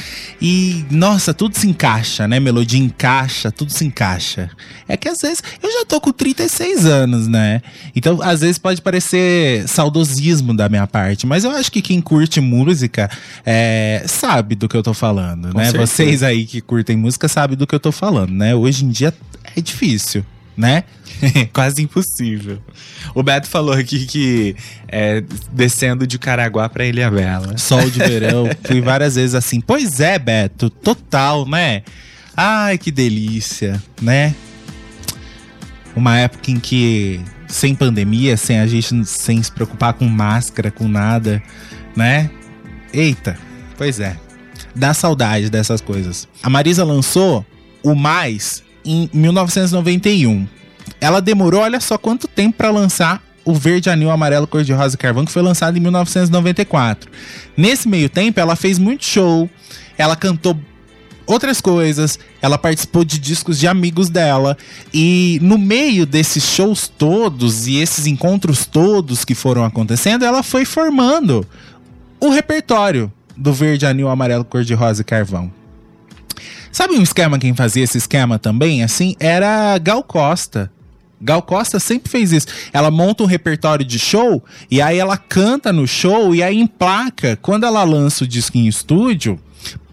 E, nossa, tudo se encaixa, né? Melodia encaixa, tudo se encaixa. É que às vezes eu já tô com 36 anos, né? Então, às vezes pode parecer saudosismo da minha parte, mas eu acho que quem curte música é, sabe do que eu tô falando, Com né? certeza. Vocês aí que curtem música sabem do que eu tô falando, né? Hoje em dia é difícil, né? Quase impossível. O Beto falou aqui que é, descendo de Caraguá pra Ilha Bela. Sol de verão. Fui várias vezes assim. Pois é, Beto, total, né? Ai, que delícia, né? Uma época em que sem pandemia, sem a gente sem se preocupar com máscara, com nada, né? Eita, pois é. Dá saudade dessas coisas. A Marisa lançou o Mais em 1991. Ela demorou, olha só quanto tempo pra lançar o Verde, Anil, Amarelo, Cor de Rosa Carvão, que foi lançado em 1994. Nesse meio tempo, ela fez muito show, ela cantou outras coisas, ela participou de discos de amigos dela. E no meio desses shows todos e esses encontros todos que foram acontecendo, ela foi formando o repertório do verde, anil, amarelo, cor de rosa e carvão. Sabe um esquema quem fazia esse esquema também? Assim, era Gal Costa. Gal Costa sempre fez isso. Ela monta um repertório de show e aí ela canta no show e aí emplaca. Quando ela lança o disco em estúdio,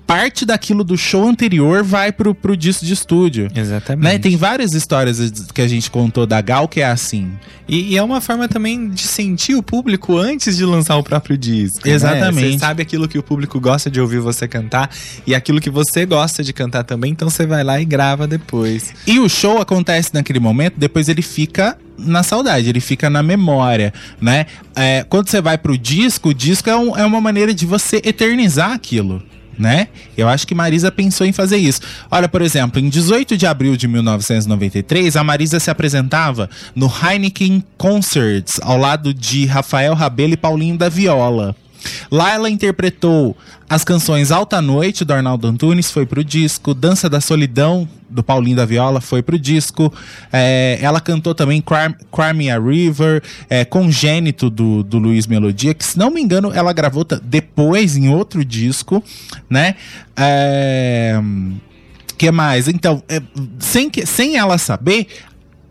parte daquilo do show anterior vai pro, pro disco de estúdio. Exatamente. Né? Tem várias histórias que a gente contou da Gal que é assim. E, e é uma forma também de sentir o público antes de lançar o próprio disco. né? Exatamente. Você sabe aquilo que o público gosta de ouvir você cantar e aquilo que você gosta de cantar também, então você vai lá e grava depois. E o show acontece naquele momento, depois ele fica na saudade, ele fica na memória, né? É, quando você vai pro disco, o disco é, um- é uma maneira de você eternizar aquilo. Né? Eu acho que Marisa pensou em fazer isso. Olha, por exemplo, em 18 de abril de 1993, a Marisa se apresentava no Heineken Concerts, ao lado de Rafael Rabelo e Paulinho da Viola. Lá ela interpretou as canções Alta Noite, do Arnaldo Antunes, foi pro disco. Dança da Solidão, do Paulinho da Viola, foi pro disco. É, ela cantou também Crime, a River, é, Congênito, do, do Luiz Melodia, que se não me engano ela gravou depois em outro disco, né? É, que mais? Então, é, sem, que- sem ela saber,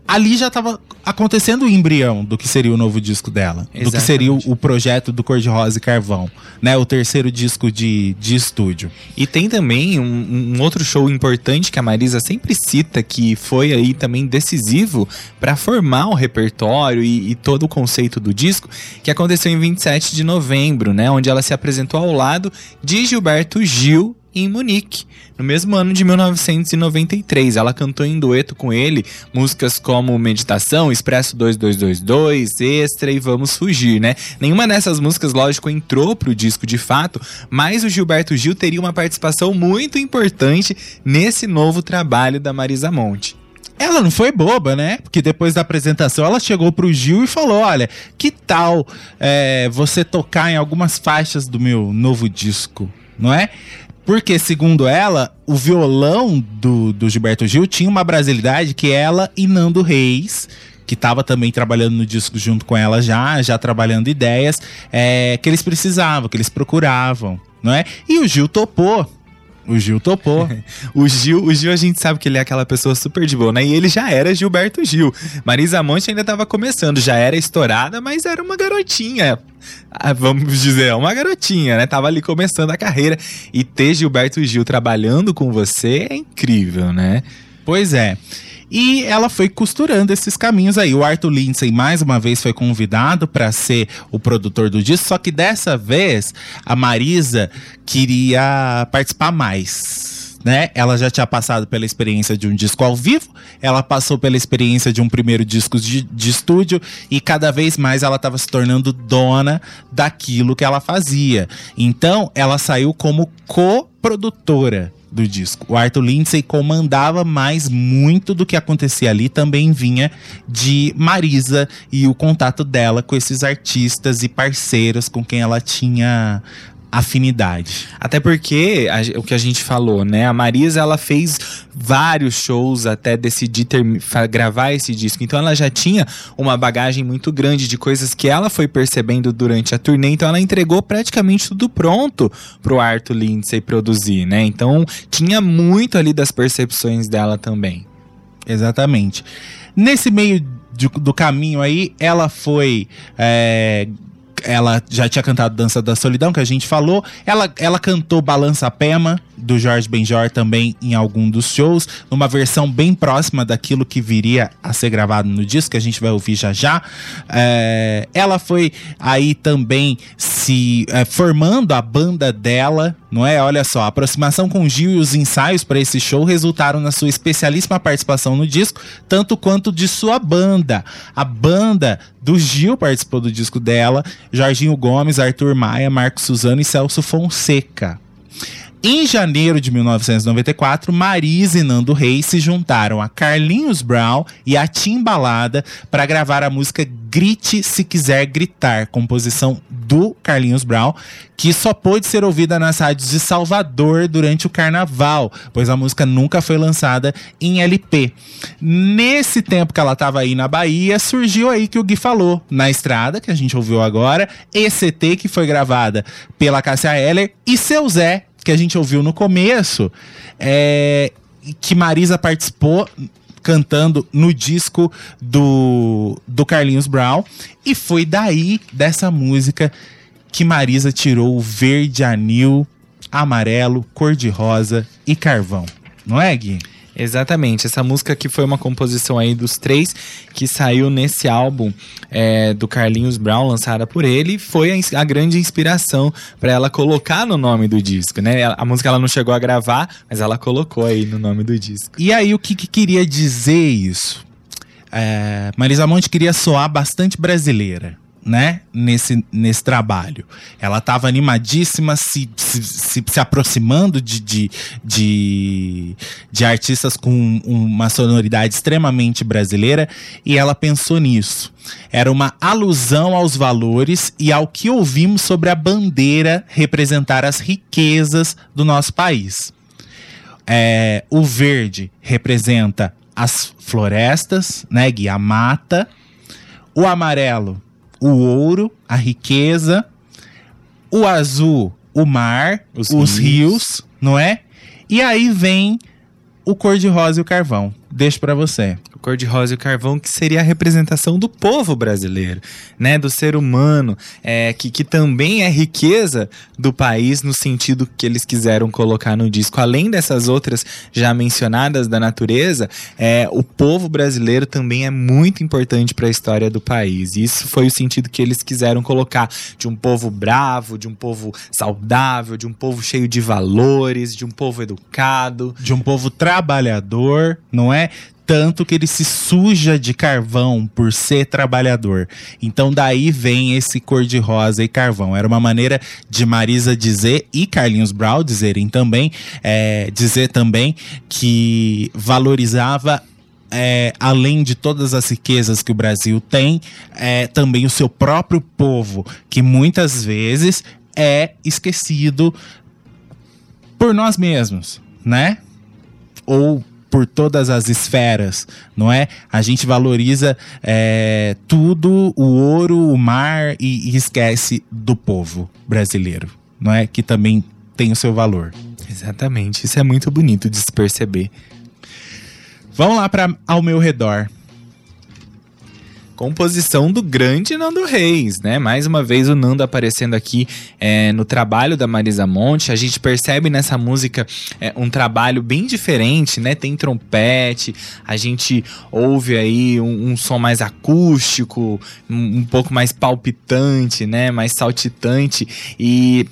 ali já estava acontecendo o embrião do que seria o novo disco dela. Do que seria o, Exatamente. o projeto do Cor de Rosa e Carvão, né? O terceiro disco de, de estúdio. E tem também um, um outro show importante que a Marisa sempre cita, que foi aí também decisivo para formar o repertório e, e todo o conceito do disco, que aconteceu em 27 de novembro, né? Onde ela se apresentou ao lado de Gilberto Gil em Munique, no mesmo ano de 1993. Ela cantou em dueto com ele músicas como Meditação, Expresso 2222, Extra e Vamos Fugir, né? Nenhuma dessas músicas, lógico, entrou pro disco de fato, mas o Gilberto Gil teria uma participação muito importante nesse novo trabalho da Marisa Monte. Ela não foi boba, né? Porque depois da apresentação ela chegou pro Gil e falou: Olha, que tal é, você tocar em algumas faixas do meu novo disco, não é? Porque, segundo ela, o violão do, do Gilberto Gil tinha uma brasilidade que ela e Nando Reis, que estava também trabalhando no disco junto com ela já, já trabalhando ideias, é, que eles precisavam, que eles procuravam, não é? E o Gil topou. O Gil topou. O Gil, o Gil a gente sabe que ele é aquela pessoa super de boa, né? E ele já era Gilberto Gil. Marisa Monte ainda tava começando, já era estourada, mas era uma garotinha. Ah, vamos dizer, uma garotinha, né? Tava ali começando a carreira. E ter Gilberto Gil trabalhando com você é incrível, né? Pois é. E ela foi costurando esses caminhos aí. O Arthur Lindsay, mais uma vez, foi convidado para ser o produtor do disco, só que dessa vez a Marisa queria participar mais. Né? Ela já tinha passado pela experiência de um disco ao vivo, ela passou pela experiência de um primeiro disco de, de estúdio e cada vez mais ela estava se tornando dona daquilo que ela fazia. Então, ela saiu como coprodutora do disco. O Arthur Lindsay comandava, mas muito do que acontecia ali também vinha de Marisa e o contato dela com esses artistas e parceiros com quem ela tinha afinidade. Até porque a- o que a gente falou, né? A Marisa ela fez vários shows até decidir fa- gravar esse disco. Então ela já tinha uma bagagem muito grande de coisas que ela foi percebendo durante a turnê. Então ela entregou praticamente tudo pronto pro Arthur Lindsay produzir, né? Então tinha muito ali das percepções dela também. Exatamente. Nesse meio de- do caminho aí, ela foi. é, ela já tinha cantado Dança da Solidão, que a gente falou. Ela, ela cantou Balança Pema, do Jorge Benjor, também em algum dos shows, numa versão bem próxima daquilo que viria a ser gravado no disco, que a gente vai ouvir já já. É, ela foi aí também se é, formando a banda dela, não é? Olha só, a aproximação com Gil e os ensaios para esse show resultaram na sua especialíssima participação no disco, tanto quanto de sua banda. A banda do Gil participou do disco dela, Jorginho Gomes, Arthur Maia, Marcos Suzano e Celso Fonseca. Em janeiro de 1994, Marisa e Nando Reis se juntaram a Carlinhos Brown e a Timbalada para gravar a música Grite Se Quiser Gritar, composição do Carlinhos Brown, que só pôde ser ouvida nas rádios de Salvador durante o carnaval, pois a música nunca foi lançada em LP. Nesse tempo que ela estava aí na Bahia, surgiu aí que o Gui falou, na estrada, que a gente ouviu agora, ECT, que foi gravada pela Cássia Eller, e Seu Zé, que a gente ouviu no começo, é, que Marisa participou cantando no disco do, do Carlinhos Brown. E foi daí, dessa música, que Marisa tirou o verde anil, amarelo, cor-de-rosa e carvão. Não é, Gui? Exatamente, essa música que foi uma composição aí dos três que saiu nesse álbum é, do Carlinhos Brown, lançada por ele, foi a, a grande inspiração para ela colocar no nome do disco, né? Ela- A música ela não chegou a gravar, mas ela colocou aí no nome do disco. E aí, o que, que queria dizer isso? É, Marisa Monte queria soar bastante brasileira, né? Nesse, nesse trabalho. Ela estava animadíssima, se, se, se, se aproximando de, de, de, de artistas com uma sonoridade extremamente brasileira, e ela pensou nisso. Era uma alusão aos valores e ao que ouvimos sobre a bandeira representar as riquezas do nosso país. É, o verde representa as florestas, né, Gui? A mata. O amarelo, o ouro, a riqueza. O azul, o mar, Os os, rios. rios. não é? E aí vem o cor-de-rosa e o carvão. Deixo pra você. Cor-de-rosa e o carvão, que seria a representação do povo brasileiro, né? Do ser humano, é, que, que também é riqueza do país no sentido que eles quiseram colocar no disco. Além dessas outras já mencionadas da natureza, é, o povo brasileiro também é muito importante para a história do país. Isso foi o sentido que eles quiseram colocar de um povo bravo, de um povo saudável, de um povo cheio de valores, de um povo educado. de um povo trabalhador, não é? Tanto que ele se suja de carvão por ser trabalhador. Então daí vem esse cor de rosa e carvão. Era uma maneira de Marisa dizer e Carlinhos Brown dizerem também, é, dizer também que valorizava é, além de todas as riquezas que o Brasil tem, é, também o seu próprio povo, que muitas vezes é esquecido por nós mesmos, né? Ou por todas as esferas, não é? A gente valoriza é, tudo, o ouro, o mar e, e esquece do povo brasileiro, não é? Que também tem o seu valor. Exatamente, isso é muito bonito de se perceber. Vamos lá para ao meu redor. Composição do grande Nando Reis, né? Mais uma vez o Nando aparecendo aqui é, no trabalho da Marisa Monte. A gente percebe nessa música é, um trabalho bem diferente, né? Tem trompete, a gente ouve aí um, um som mais acústico, um, um pouco mais palpitante, né? Mais saltitante. E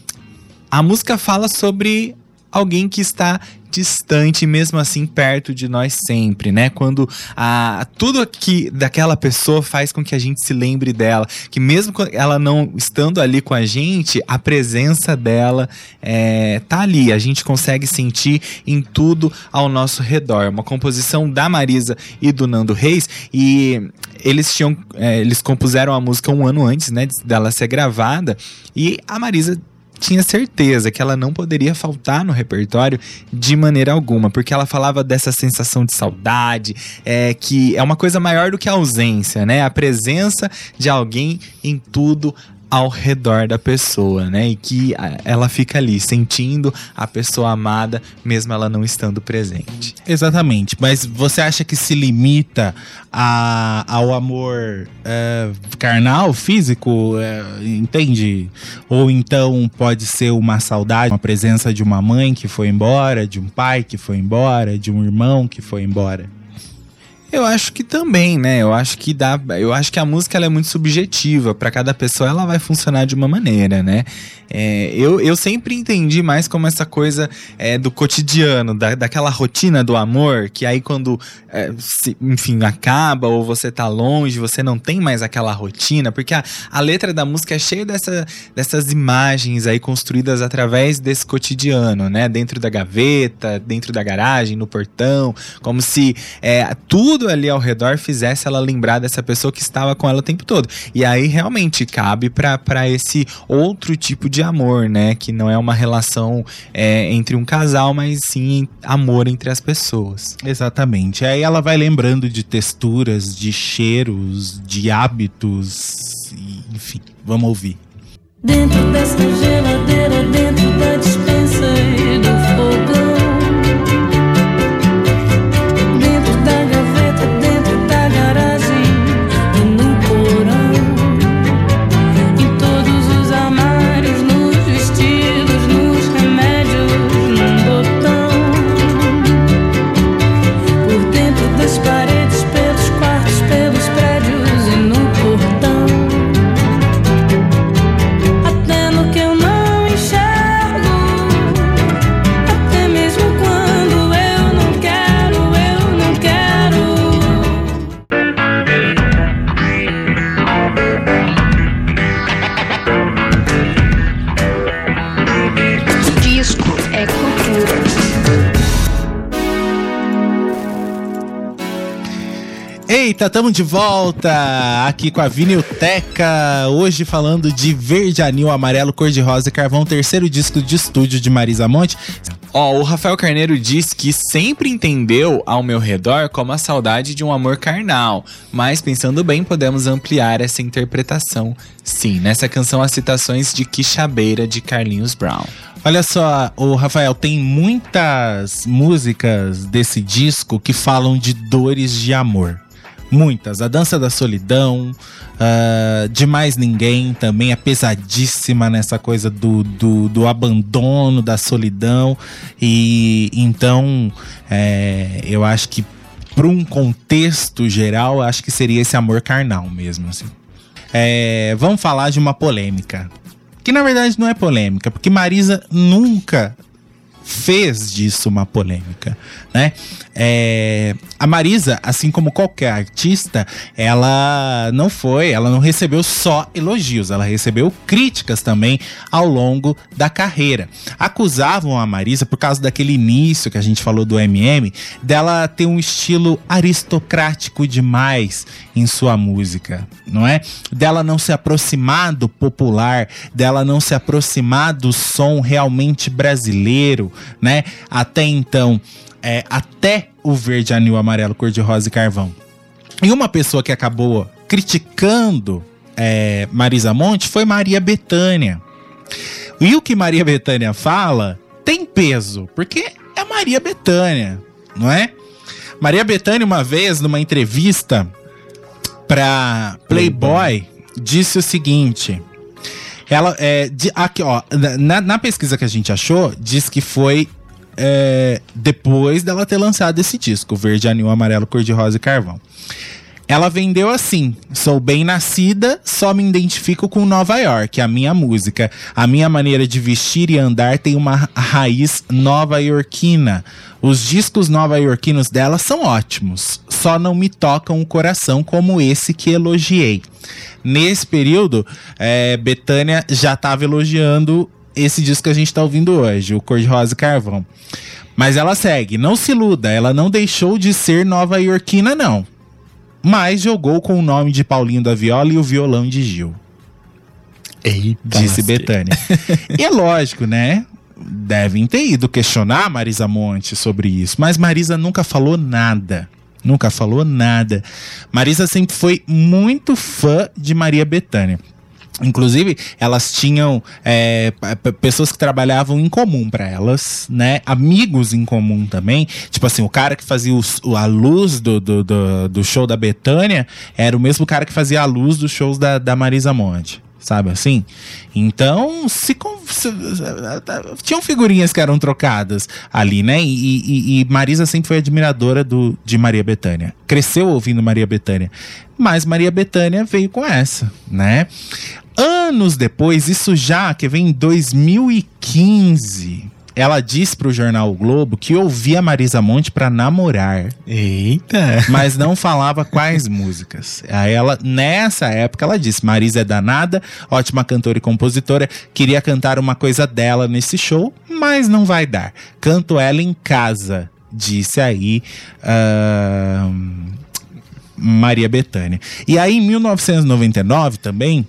a música fala sobre alguém que está distante, mesmo assim perto de nós sempre, né? Quando a, tudo que daquela pessoa faz com que a gente se lembre dela, que mesmo ela não estando ali com a gente, a presença dela é, tá ali, a gente consegue sentir em tudo ao nosso redor. Uma composição da Marisa e do Nando Reis e eles tinham, é, eles compuseram a música um ano antes, né, dela ser gravada e a Marisa tinha certeza que ela não poderia faltar no repertório de maneira alguma, porque ela falava dessa sensação de saudade, é, que é uma coisa maior do que a ausência, né? A presença de alguém em tudo ao redor da pessoa, né? E que a- ela fica ali sentindo a pessoa amada, mesmo ela não estando presente. Exatamente, mas você acha que se limita a- ao amor é, carnal, físico, é, entende? Ou então pode ser uma saudade, uma presença de uma mãe que foi embora, de um pai que foi embora, de um irmão que foi embora. Eu acho que também, né? Eu acho que dá, eu acho que a música ela é muito subjetiva, Pra cada pessoa ela vai funcionar de uma maneira, né? É, eu, eu sempre entendi mais como essa coisa é, do cotidiano, da, daquela rotina do amor, que aí quando, é, se- enfim, acaba ou você tá longe, você não tem mais aquela rotina, porque a, a letra da música é cheia dessa, dessas imagens aí construídas através desse cotidiano, né? Dentro da gaveta, dentro da garagem, no portão, como se é, tudo ali ao redor fizesse ela lembrar dessa pessoa que estava com ela o tempo todo. E aí realmente cabe pra pra esse outro tipo de amor, né? Que não é uma relação é, entre um casal, mas sim amor entre as pessoas. Exatamente. Aí ela vai lembrando de texturas, de cheiros, de hábitos, enfim, vamos ouvir. Dentro dessa geladeira, dentro da dispensa Eita, tamo de volta aqui com a Vinilteca, hoje falando de Verde Anil, Amarelo, Cor-de-Rosa e Carvão, terceiro disco de estúdio de Marisa Monte. Ó, o Rafael Carneiro diz que sempre entendeu ao meu redor como a saudade de um amor carnal, mas pensando bem, podemos ampliar essa interpretação. Sim, nessa canção há citações de Quixabeira de Carlinhos Brown. Olha só, o Rafael, tem muitas músicas desse disco que falam de dores de amor. Muitas. A Dança da Solidão, ah, De Mais Ninguém também é pesadíssima nessa coisa do, do, do abandono, da solidão. E então, é, eu acho que para um contexto geral, acho que seria esse amor carnal mesmo, assim. É, vamos falar de uma polêmica. Que na verdade não é polêmica, porque Marisa nunca fez disso uma polêmica, né? É, a Marisa, assim como qualquer artista, ela não foi, ela não recebeu só elogios, ela recebeu críticas também ao longo da carreira. Acusavam a Marisa por causa daquele início que a gente falou do MM, dela ter um estilo aristocrático demais em sua música, não é? Dela não se aproximar do popular, dela não se aproximar do som realmente brasileiro, né? Até então, é, até o verde, anil, amarelo, cor de rosa e carvão. E uma pessoa que acabou criticando é, Marisa Monte foi Maria Bethânia. E o que Maria Bethânia fala tem peso, porque é Maria Bethânia, não é? Maria Bethânia, uma vez, numa entrevista pra Playboy, disse o seguinte. Ela é. de- aqui, ó, na, na pesquisa que a gente achou, diz que foi é, depois dela ter lançado esse disco, Verde, Anil, Amarelo, Cor de Rosa e Carvão. Ela vendeu assim: sou bem nascida, só me identifico com Nova York, a minha música. A minha maneira de vestir e andar tem uma raiz nova-iorquina. Os discos nova-iorquinos dela são ótimos, só não me tocam o coração como esse que elogiei. Nesse período, é, Betânia já estava elogiando esse disco que a gente está ouvindo hoje, o Cor de Rosa e Carvão. Mas ela segue, não se iluda, ela não deixou de ser nova-iorquina, não mas jogou com o nome de Paulinho da Viola e o violão de Gil. Eita, disse. Betânia. e é lógico, né? Devem ter ido questionar a Marisa Monte sobre isso, mas Marisa nunca falou nada. Nunca falou nada. Marisa sempre foi muito fã de Maria Bethânia. Inclusive, elas tinham é, pessoas que trabalhavam em comum pra elas, né? Amigos em comum também. Tipo assim, o cara que fazia a luz do, do, do, do show da Betânia era o mesmo cara que fazia a luz dos shows da, da Marisa Monte. Sabe assim? Então, se, se- tinham figurinhas que eram trocadas ali, né? E, e- e Marisa sempre foi admiradora do, de Maria Bethânia. Cresceu ouvindo Maria Bethânia. Mas Maria Bethânia veio com essa, né? Anos depois, isso já que vem em 2015, ela disse pro jornal O Globo que ouvia Marisa Monte pra namorar Eita. mas não falava quais músicas. Aí ela, nessa época, ela disse: Marisa é danada, ótima cantora e compositora, queria cantar uma coisa dela nesse show, mas não vai dar. Canto ela em casa, disse aí. ahn, Maria Bethânia. E aí, em 1999 também,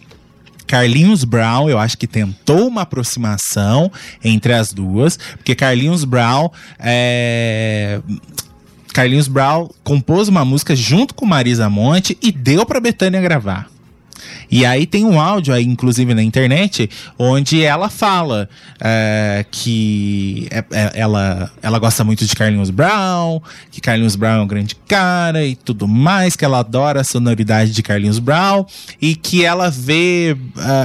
Carlinhos Brown, eu acho que tentou uma aproximação entre as duas, porque Carlinhos Brown é. Carlinhos Brown compôs uma música junto com Marisa Monte e deu pra Bethânia gravar. E aí tem um áudio aí, inclusive na internet, onde ela fala é, que é- é- ela, ela gosta muito de Carlinhos Brown, que Carlinhos Brown é um grande cara e tudo mais, que ela adora a sonoridade de Carlinhos Brown e que ela vê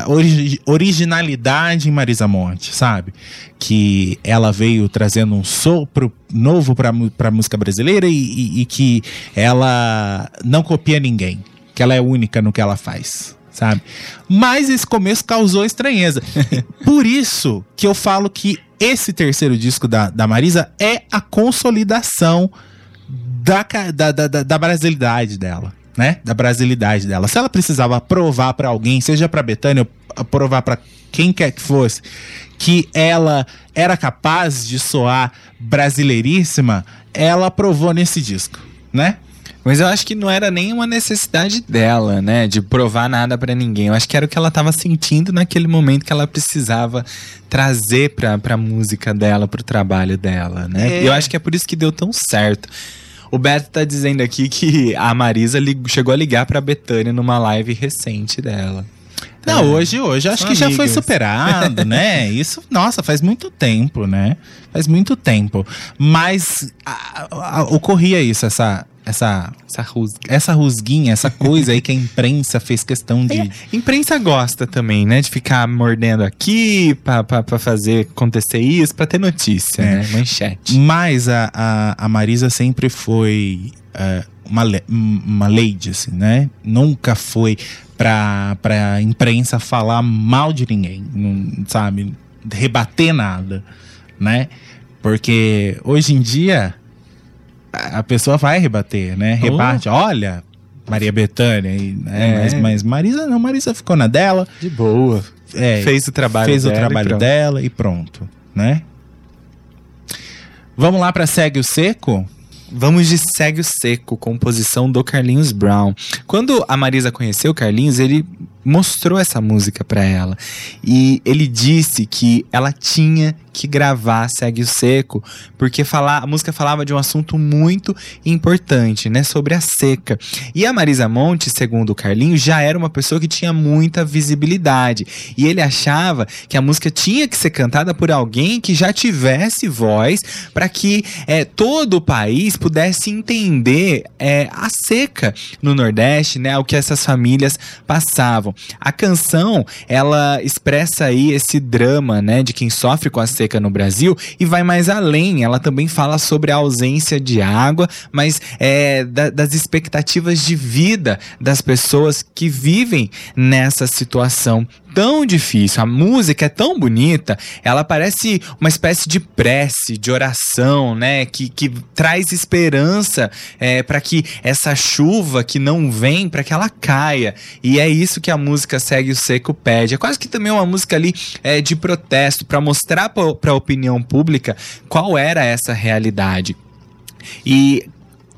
origi- originalidade em Marisa Monte, sabe? Que ela veio trazendo um sopro novo mu- pra música brasileira e, e- e que ela não copia ninguém que ela é única no que ela faz, sabe? Mas esse começo causou estranheza. Por isso que eu falo que esse terceiro disco da, da Marisa é a consolidação da, da, da, da, da brasilidade dela. Né? Da brasilidade dela. Se ela precisava provar pra alguém, seja pra Betânia ou provar pra quem quer que fosse, que ela era capaz de soar brasileiríssima, ela provou nesse disco, né? Mas eu acho que não era nem uma necessidade dela, né? De provar nada pra ninguém. Eu acho que era o que ela tava sentindo naquele momento que ela precisava trazer pra, pra música dela, pro trabalho dela, né? É. E eu acho que é por isso que deu tão certo. O Beto tá dizendo aqui que a Marisa chegou a ligar pra Betânia numa live recente dela. Não, hoje, hoje acho São que já foi superado, né? Isso, nossa, faz muito tempo, né? Faz muito tempo. Mas a- a- ocorria isso, essa, essa, Essa rusga. essa rusguinha, essa coisa aí que a imprensa fez questão de. É, imprensa gosta também, né? De ficar mordendo aqui pra fazer acontecer isso, pra ter notícia, É. né? Manchete. Mas a, a, a Marisa sempre foi é, uma, uma lady, assim, né? Nunca foi pra, pra imprensa falar mal de ninguém, não, sabe? Rebater nada, né? Porque hoje em dia a pessoa vai rebater, né? Rebate, olha, Maria Bethânia, e, né? É. mas, mas Marisa não, Marisa ficou na dela, De boa. é, Fez o trabalho fez o dela e trabalho pronto. dela e pronto, né? Vamos lá para Segue o Seco? Vamos de Segue o Seco, composição do Carlinhos Brown. Quando a Marisa conheceu o Carlinhos, ele mostrou essa música pra ela. E ele disse que ela tinha que gravar Segue o Seco, porque falar, a música falava de um assunto muito importante, né, sobre a seca. E a Marisa Monte, segundo o Carlinhos, já era uma pessoa que tinha muita visibilidade. E ele achava que a música tinha que ser cantada por alguém que já tivesse voz para que é, todo o país pudesse entender é, a seca no Nordeste, né, o que essas famílias passavam. A canção, ela expressa aí esse drama, né, de quem sofre com a seca no Brasil e vai mais além. Ela também fala sobre a ausência de água, mas é, da- das expectativas de vida das pessoas que vivem nessa situação tão difícil. A música é tão bonita, ela parece uma espécie de prece, de oração, né? Que, que traz esperança é, para que essa chuva que não vem, para que ela caia. E é isso que a música Segue o Seco pede. É quase que também uma música ali é, de protesto, para mostrar para a opinião pública qual era essa realidade. E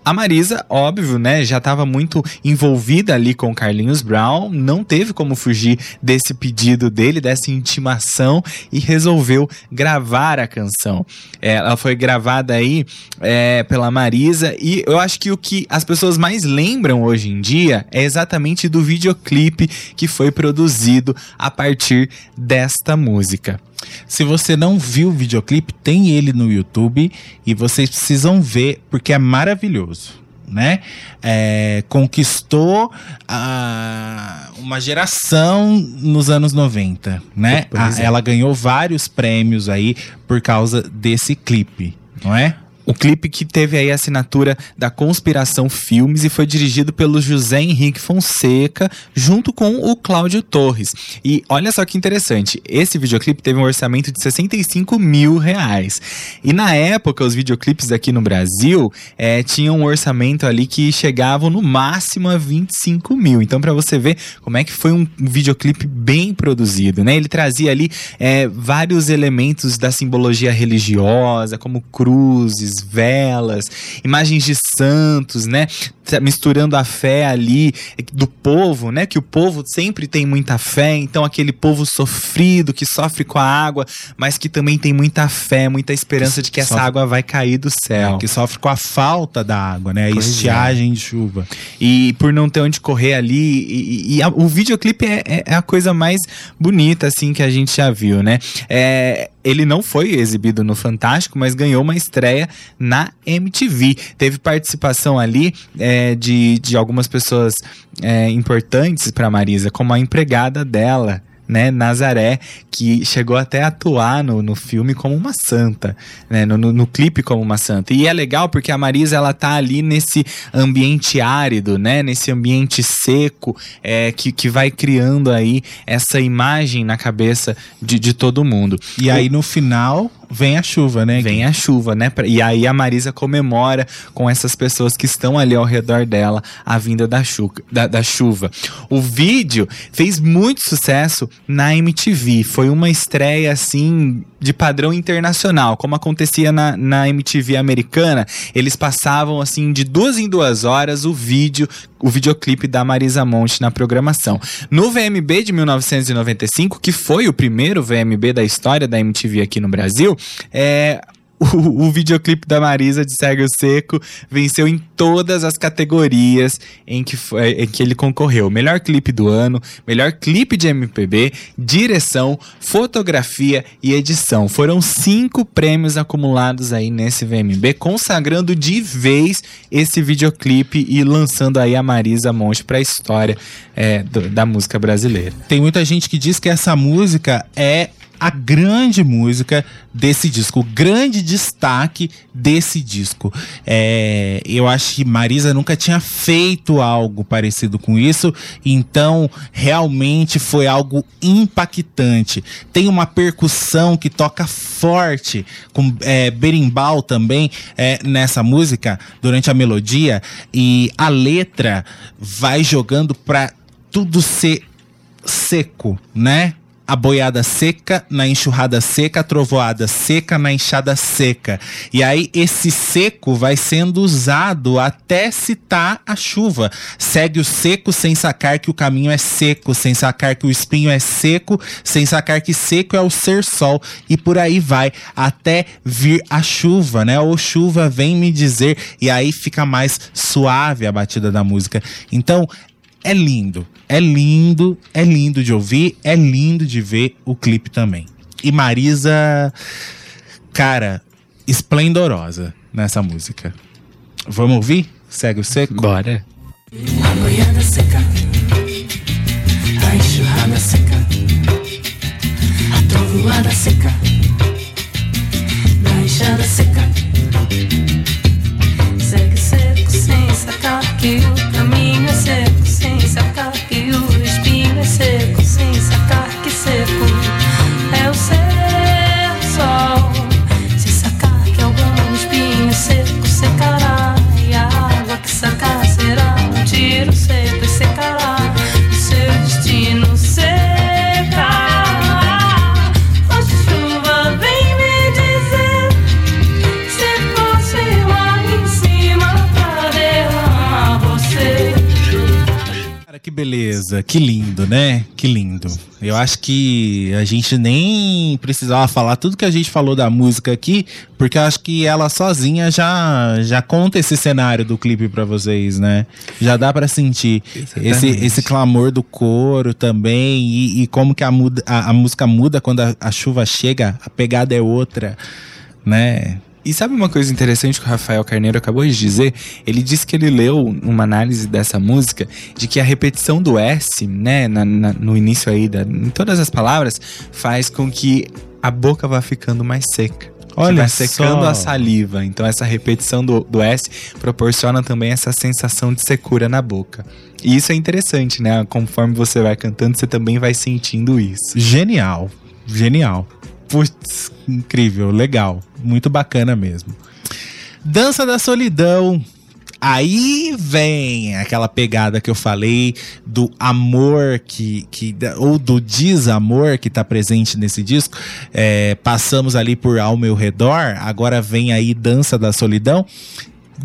A Marisa, óbvio, né, já estava muito envolvida ali com Carlinhos Brown, não teve como fugir desse pedido dele, dessa intimação e resolveu gravar a canção. É, ela foi gravada aí é, pela Marisa e eu acho que o que as pessoas mais lembram hoje em dia é exatamente do videoclipe que foi produzido a partir desta música. Se você não viu o videoclipe, tem ele no YouTube e vocês precisam ver porque é maravilhoso. Né? É, conquistou uma geração nos anos 90, né? É. Ela ganhou vários prêmios aí por causa desse clipe, não é? O clipe que teve aí a assinatura da Conspiração Filmes e foi dirigido pelo José Henrique Fonseca, junto com o Cláudio Torres. E olha só que interessante, esse videoclipe teve um orçamento de 65 mil reais. E na época, os videoclipes aqui no Brasil eh, tinham um orçamento ali que chegavam no máximo a 25 mil. Então, para você ver como é que foi um videoclipe bem produzido, né? Ele trazia ali eh, vários elementos da simbologia religiosa, como cruzes, velas, imagens de santos, né? Tá Misturando a fé ali do povo, né? Que o povo sempre tem muita fé, então aquele povo sofrido que sofre com a água, mas que também tem muita fé, muita esperança de que essa água vai cair do céu. Que sofre com a falta da água, né? Pois é. estiagem de chuva. E por não ter onde correr ali. E, e- e a- o videoclipe é, é- é a coisa mais bonita, assim, que a gente já viu, né? É, ele não foi exibido no Fantástico, mas ganhou uma estreia na MTV. Teve participação ali é, de, de algumas pessoas é, importantes para Marisa, como a empregada dela. Né, Nazaré, que chegou até a atuar no, no filme como uma santa, né, no, no, no clipe como uma santa. E é legal porque a Marisa ela tá ali nesse ambiente árido, né, nesse ambiente seco, é, que, que vai criando aí essa imagem na cabeça de, de todo mundo. E aí no final vem a chuva, né? Vem a chuva, né? E aí a Marisa comemora com essas pessoas que estão ali ao redor dela a vinda da, chu da, da chuva. O vídeo fez muito sucesso na MTV. Foi uma estreia, assim, de padrão internacional. Como acontecia na, na MTV americana, eles passavam, assim, de duas em duas horas o vídeo, o videoclipe da Marisa Monte na programação. No VMB de 1995, que foi o primeiro VMB da história da MTV aqui no Brasil, é, o, o videoclipe da Marisa de Cego Seco venceu em todas as categorias em que, foi- em que ele concorreu. Melhor clipe do ano, melhor clipe de MPB, direção, fotografia e edição. Foram cinco prêmios acumulados aí nesse VMB, consagrando de vez esse videoclipe e lançando aí a Marisa Monte para a história é, do- da música brasileira. Tem muita gente que diz que essa música é a grande música desse disco, o grande destaque desse disco. É, eu acho que Marisa nunca tinha feito algo parecido com isso, então realmente foi algo impactante. Tem uma percussão que toca forte, com é, berimbau também é, nessa música, durante a melodia, e a letra vai jogando pra tudo ser seco, né? A boiada seca, na enxurrada seca, a trovoada seca, na enxada seca. E aí esse seco vai sendo usado até citar a chuva. Segue o seco sem sacar que o caminho é seco, sem sacar que o espinho é seco, sem sacar que seco é o ser sol. E por aí vai, até vir a chuva, né? Ou chuva vem me dizer. E aí fica mais suave a batida da música. Então, é lindo, é lindo, é lindo de ouvir, é lindo de ver o clipe também. E Marisa, cara, esplendorosa nessa música. Vamos ouvir? Segue o seco? Bora. A boiada seca, a enxurrada seca, a trovoada seca, na enxada seca. Segue seco sem sacar que o que lindo, né? Que lindo. Eu acho que a gente nem precisava falar tudo que a gente falou da música aqui, porque eu acho que ela sozinha já, já conta esse cenário do clipe pra vocês, né? Já dá pra sentir esse, esse clamor do coro também e, e como que a, muda, a, a música muda quando a, a chuva chega, a pegada é outra, né? E sabe uma coisa interessante que o Rafael Carneiro acabou de dizer? Ele disse que ele leu uma análise dessa música de que a repetição do S, né, na- na- no início aí, da, em todas as palavras, faz com que a boca vá ficando mais seca. Olha vai secando só. a saliva. Então essa repetição do, do S proporciona também essa sensação de secura na boca. E isso é interessante, né? Conforme você vai cantando, você também vai sentindo isso. Genial, genial. Putz, incrível, legal, muito bacana mesmo. Dança da Solidão. Aí vem aquela pegada que eu falei do amor que, que ou do desamor que tá presente nesse disco. É, passamos ali por Ao Meu Redor, agora vem aí Dança da Solidão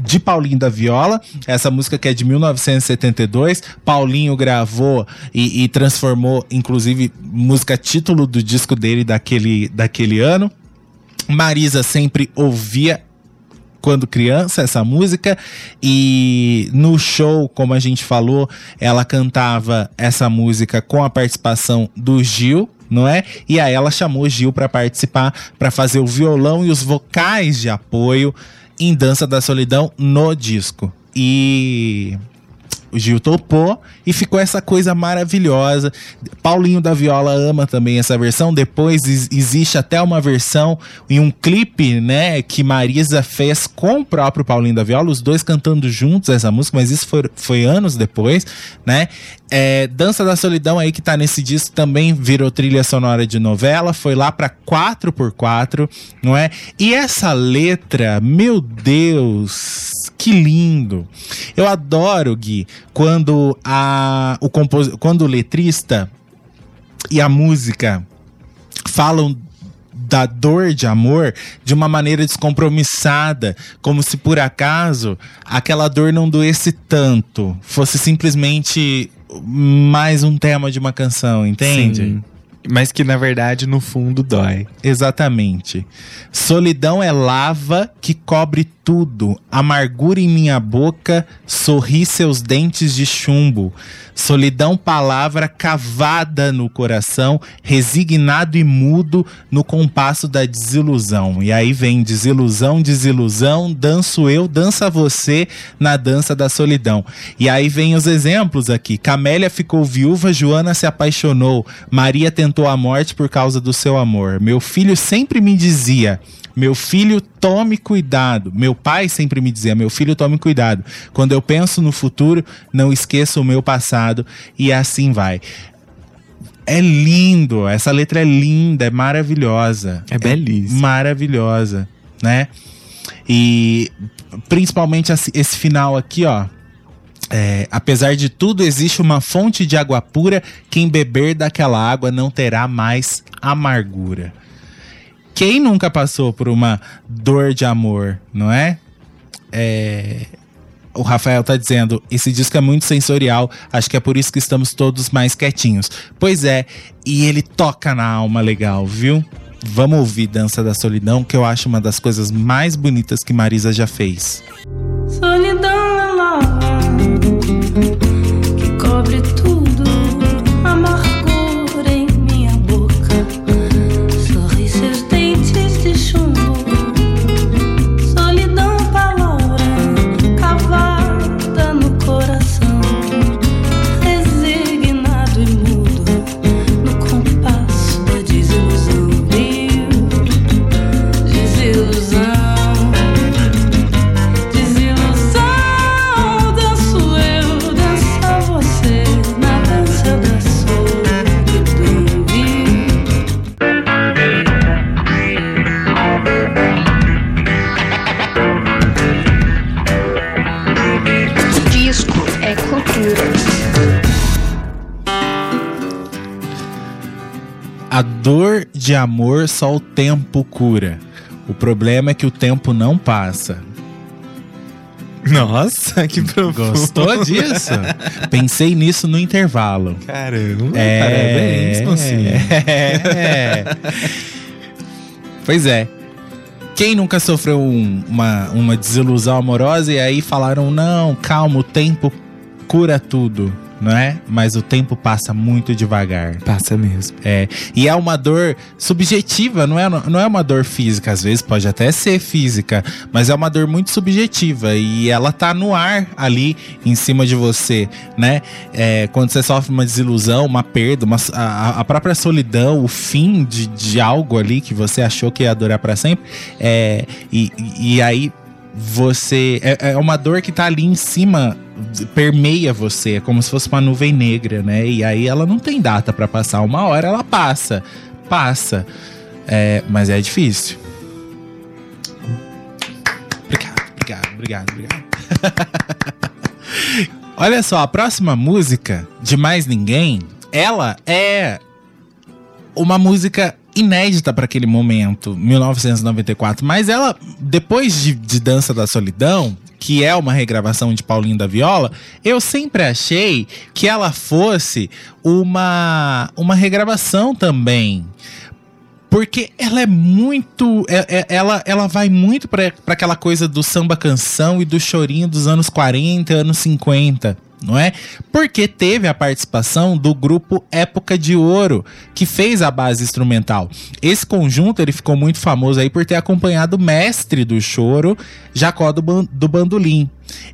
de Paulinho da Viola, essa música que é de 1972. Paulinho gravou e, e transformou, inclusive, música título do disco dele daquele, daquele ano. Marisa sempre ouvia quando criança essa música e no show, como a gente falou, ela cantava essa música com a participação do Gil, não é? E aí ela chamou Gil para participar, para fazer o violão e os vocais de apoio em Dança da Solidão no disco. E o Gil topou e ficou essa coisa maravilhosa. Paulinho da Viola ama também essa versão. Depois ex- existe até uma versão em um clipe, né, que Marisa fez com o próprio Paulinho da Viola, os dois cantando juntos essa música, mas isso foi, foi anos depois, né? É, Dança da Solidão aí que tá nesse disco também virou trilha sonora de novela, foi lá pra 4x4, não é? E essa letra, meu Deus, que lindo. Eu adoro, Gui, quando a o compos, quando o letrista e a música falam da dor de amor de uma maneira descompromissada, como se por acaso aquela dor não doesse tanto, fosse simplesmente mais um tema de uma canção, entende? Sim. Mas que na verdade no fundo dói. Exatamente. Solidão é lava que cobre tudo. Amargura em minha boca, sorri seus dentes de chumbo. Solidão, palavra cavada no coração, resignado e mudo no compasso da desilusão. E aí vem desilusão, desilusão, danço eu, dança você na dança da solidão. E aí vem os exemplos aqui. Camélia ficou viúva, Joana se apaixonou, Maria tentou a morte por causa do seu amor. Meu filho sempre me dizia: meu filho, tome cuidado. Meu pai sempre me dizia: meu filho, tome cuidado. Quando eu penso no futuro, não esqueça o meu passado. E assim vai. É lindo, essa letra é linda, é maravilhosa. É belíssimo. Maravilhosa, né? E principalmente esse esse final aqui, ó. É, apesar de tudo, existe uma fonte de água pura. Quem beber daquela água não terá mais amargura. Quem nunca passou por uma dor de amor, não é? É, O Rafael tá dizendo, esse disco é muito sensorial, acho que é por isso que estamos todos mais quietinhos. Pois é, e ele toca na alma legal, viu? Vamos ouvir Dança da Solidão, que eu acho uma das coisas mais bonitas que Marisa já fez. Solidão é A dor de amor só o tempo cura. O problema é que o tempo não passa. Nossa, que profundo. Gostou disso? Pensei nisso no intervalo. Caramba, É, parabéns, mocinha. é. Pois é. Quem nunca sofreu um- uma, uma desilusão amorosa e aí falaram, não, calma, o tempo cura tudo, não é? Mas o tempo passa muito devagar. Passa mesmo. É, e é uma dor subjetiva, não é, não é uma dor física, às vezes pode até ser física, mas é uma dor muito subjetiva e ela tá no ar ali em cima de você, né? É, quando você sofre uma desilusão, uma perda, uma, a, a própria solidão, o fim de, de algo ali que você achou que ia durar pra sempre, é, e, e aí você. É, é uma dor que tá ali em cima, permeia você, é como se fosse uma nuvem negra, né? E aí ela não tem data pra passar. Uma hora ela passa, passa. É, mas é difícil. Obrigado, obrigado, obrigado, obrigado. Olha só, a próxima música, de mais ninguém, ela é uma música inédita para aquele momento, 1994. Mas ela, depois de, de Dança da Solidão, que é uma regravação de Paulinho da Viola, eu sempre achei que ela fosse uma, uma regravação também. Porque ela é muito. é- é- ela, ela vai muito pra aquela coisa do samba canção e do chorinho dos anos 40, anos 50, não é? Porque teve a participação do grupo Época de Ouro, que fez a base instrumental. Esse conjunto ele ficou muito famoso aí por ter acompanhado o mestre do choro, Jacó do, Ban- do Bandolim.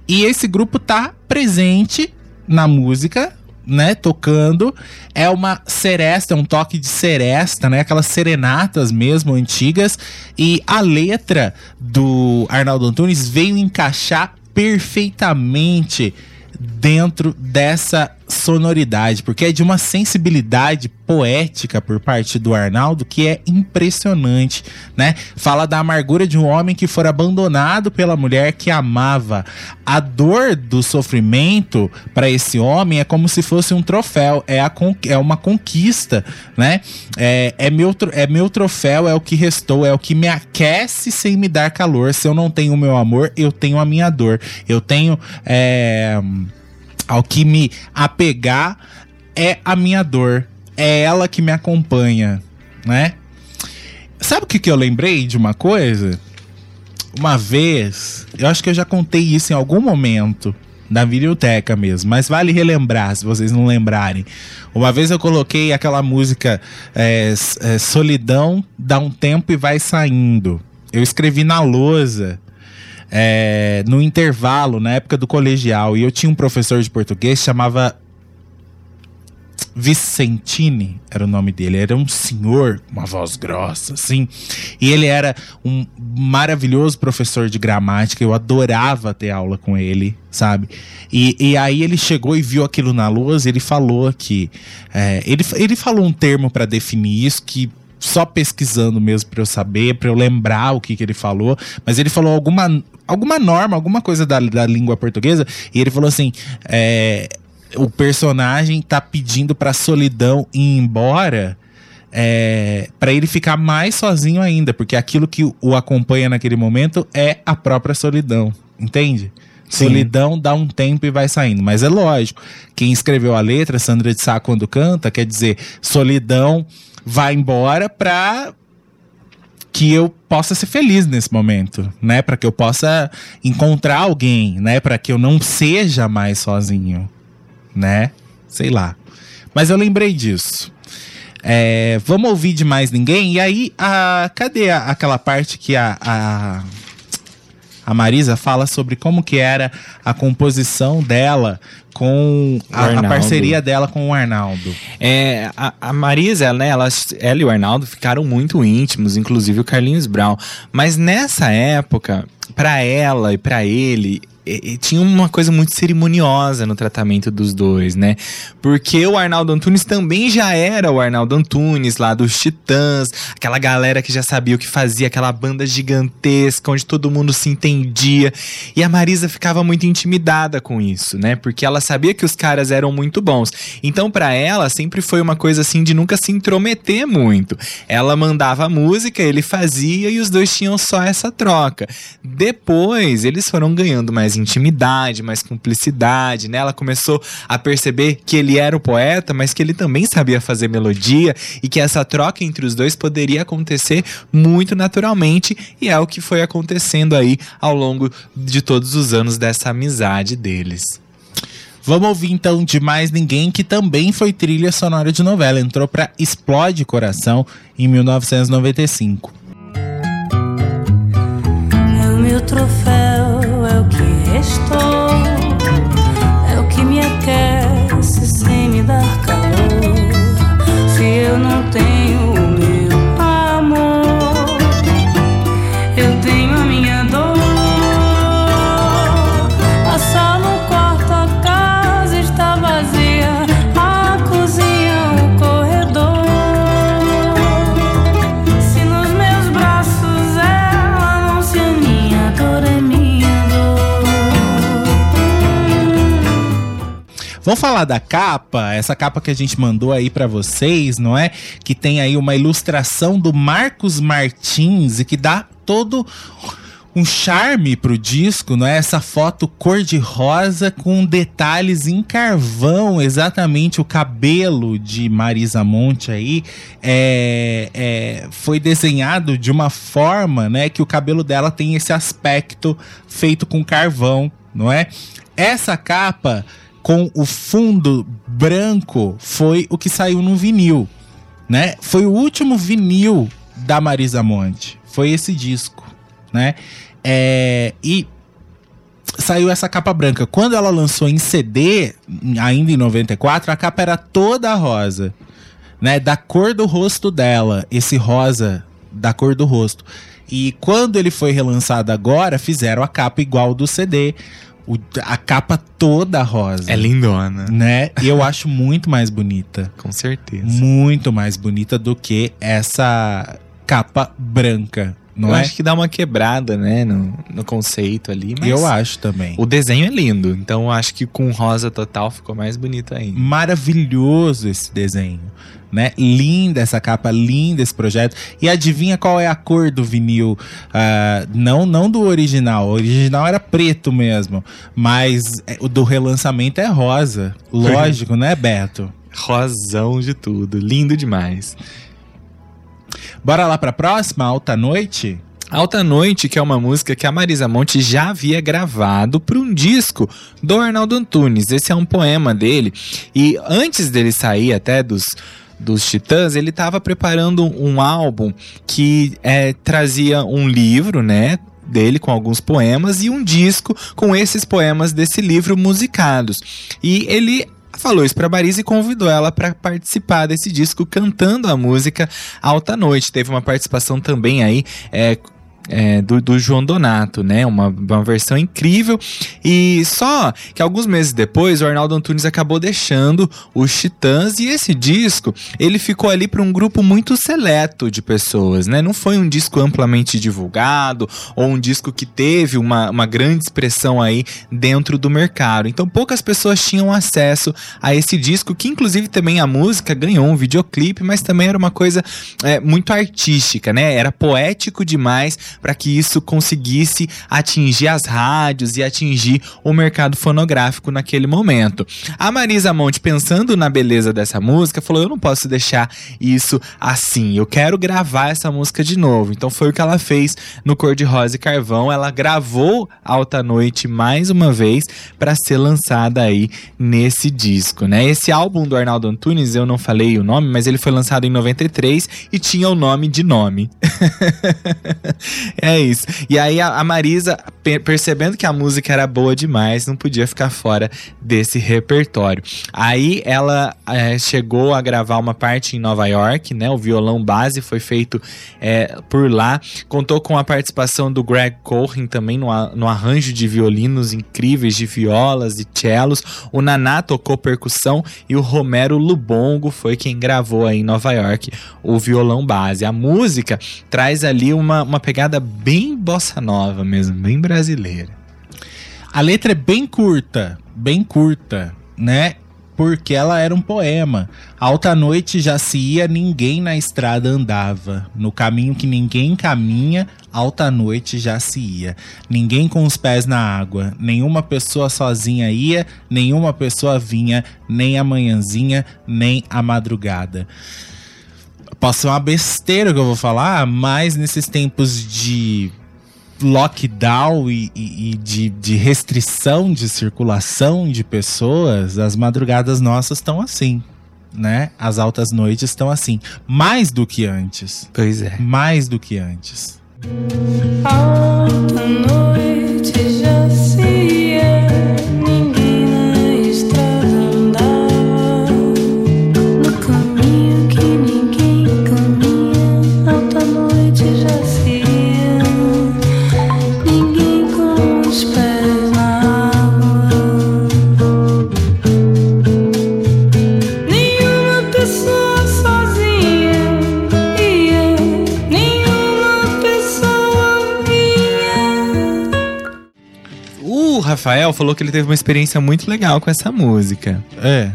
E esse grupo tá presente na música né, tocando. É uma seresta, é um toque de seresta, né? Aquelas serenatas mesmo antigas. E a letra do Arnaldo Antunes veio encaixar perfeitamente dentro dessa sonoridade, porque é de uma sensibilidade poética por parte do Arnaldo que é impressionante, né? Fala da amargura de um homem que for abandonado pela mulher que amava. A dor do sofrimento para esse homem é como se fosse um troféu, é, a é uma conquista, né? É, é, meu, é meu troféu, é o que restou, é o que me aquece sem me dar calor. Se eu não tenho o meu amor, eu tenho a minha dor. Eu tenho. é, ao que me apegar é a minha dor. É ela que me acompanha, né? Sabe o que, que eu lembrei de uma coisa? Uma vez, eu acho que eu já contei isso em algum momento da biblioteca mesmo, mas vale relembrar se vocês não lembrarem. Uma vez eu coloquei aquela música é, é, Solidão, dá um tempo e vai saindo. Eu escrevi na lousa é, no intervalo, na época do colegial, e eu tinha um professor de português chamava Vicentini, era o nome dele. Era um senhor, com uma voz grossa, assim. E ele era um maravilhoso professor de gramática. Eu adorava ter aula com ele, sabe? E, e aí ele chegou e viu aquilo na lousa. e Ele falou que. é, ele, ele falou um termo para definir isso que só pesquisando mesmo pra eu saber, pra eu lembrar o que, que ele falou. Mas ele falou alguma, alguma norma, alguma coisa da, da língua portuguesa. E ele falou assim: é, o personagem tá pedindo pra solidão ir embora. É, para ele ficar mais sozinho ainda, porque aquilo que o- acompanha naquele momento é a própria solidão, entende? Solidão dá um tempo e vai saindo. Mas é lógico, quem escreveu a letra, Sandra de Sá, quando canta, quer dizer, solidão vai embora pra que eu possa ser feliz nesse momento, né? Pra que eu possa encontrar alguém, né? Pra que eu não seja mais sozinho, né? Sei lá. Mas eu lembrei disso. É, vamos ouvir de mais ninguém? E aí, a, cadê a- aquela parte que a, a, a Marisa fala sobre como que era a composição dela com a, a parceria dela com o Arnaldo? É, a, a Marisa, né, ela, ela e o Arnaldo ficaram muito íntimos, inclusive o Carlinhos Brown. Mas nessa época, pra ela e pra ele, e- e tinha uma coisa muito cerimoniosa no tratamento dos dois, né? Porque o Arnaldo Antunes também já era o Arnaldo Antunes lá dos Titãs, aquela galera que já sabia o que fazia, aquela banda gigantesca onde todo mundo se entendia. E a Marisa ficava muito intimidada com isso, né? Porque ela sabia que os caras eram muito bons. Então, pra ela, sempre foi uma coisa assim de nunca se intrometer muito. Ela mandava a música, ele fazia e os dois tinham só essa troca. Depois, eles foram ganhando mais mais intimidade, mais cumplicidade, né? Ela começou a perceber que ele era o poeta, mas que ele também sabia fazer melodia e que essa troca entre os dois poderia acontecer muito naturalmente e é o que foi acontecendo aí ao longo de todos os anos dessa amizade deles. Vamos ouvir então de mais ninguém que também foi trilha sonora de novela. Entrou pra Explode Coração em 1995. É o meu troféu, Vamos falar da capa, essa capa que a gente mandou aí pra vocês, não é? Que tem aí uma ilustração do Marcos Martins e que dá todo um charme pro disco, não é? Essa foto cor de rosa com detalhes em carvão, exatamente o cabelo de Marisa Monte aí é, é, foi desenhado de uma forma, né, que o cabelo dela tem esse aspecto feito com carvão, não é? Essa capa com o fundo branco foi o que saiu no vinil, né? Foi o último vinil da Marisa Monte. Foi esse disco, né? É, e saiu essa capa branca. Quando ela lançou em CD, ainda em 94, a capa era toda rosa, né? Da cor do rosto dela, esse rosa da cor do rosto. E quando ele foi relançado agora, fizeram a capa igual do CD, o- a capa toda rosa. É lindona, Né? E eu acho muito mais bonita. com certeza. Muito mais bonita do que essa capa branca, não Eu é? acho que dá uma quebrada, né, no, no conceito ali, Eu acho também. o desenho é lindo, então eu acho que com rosa total ficou mais bonito ainda. Maravilhoso esse desenho, né? Linda essa capa, linda esse projeto. E adivinha qual é a cor do vinil? Ah, não, não do original. O original era preto mesmo, mas é, o do relançamento é rosa. Lógico, né, Beto? Rosão de tudo, lindo demais. Bora lá pra próxima, Alta Noite? Alta Noite, que é uma música que a Marisa Monte já havia gravado para um disco do Arnaldo Antunes. Esse é um poema dele. E antes dele sair até dos, dos Titãs, ele estava preparando um álbum que é, trazia um livro, né? Dele com alguns poemas e um disco com esses poemas desse livro musicados. E ele falou isso pra Marisa e convidou ela para participar desse disco cantando a música Alta Noite. Teve uma participação também aí é, é, do, do João Donato, né? Uma, uma versão incrível. E só que alguns meses depois, o Arnaldo Antunes acabou deixando os Titãs e esse disco ele ficou ali para um grupo muito seleto de pessoas, né? Não foi um disco amplamente divulgado ou um disco que teve uma, uma grande expressão aí dentro do mercado. Então poucas pessoas tinham acesso a esse disco, que inclusive também a música ganhou um videoclipe, mas também era uma coisa é, muito artística, né? Era poético demais para que isso conseguisse atingir as rádios e atingir o mercado fonográfico naquele momento. A Marisa Monte, pensando na beleza dessa música, falou: Eu não posso deixar isso assim, eu quero gravar essa música de novo. Então foi o que ela fez no Cor de Rosa e Carvão. Ela gravou Alta Noite mais uma vez para ser lançada aí nesse disco, né? Esse álbum do Arnaldo Antunes, eu não falei o nome, mas ele foi lançado em 93 e tinha o nome de nome. é isso. E aí a, Marisa, pe- percebendo que a música era boa demais, não podia ficar fora desse repertório. Aí ela é, chegou a gravar uma parte em Nova York, né? O violão base foi feito é, por lá. Contou com a participação do Greg Cohen também no, no arranjo de violinos incríveis, de violas e cellos. O Naná tocou percussão e o Romero Lubongo foi quem gravou aí em Nova York o violão base. A música traz ali uma, uma pegada bem bossa nova mesmo, bem brasileira. A letra é bem curta, bem curta, né? porque ela era um poema. Alta noite já se ia, ninguém na estrada andava. No caminho que ninguém caminha, alta noite já se ia. Ninguém com os pés na água, nenhuma pessoa sozinha ia, nenhuma pessoa vinha, nem a manhãzinha, nem a madrugada. Posso ser uma besteira que eu vou falar, mas nesses tempos de lockdown e, e- e de, de restrição de circulação de pessoas, as madrugadas nossas estão assim, né? As altas noites estão assim. Mais do que antes. Pois é. Mais do que antes. Alta noite já se ia, Rafael falou que ele teve uma experiência muito legal com essa música. É.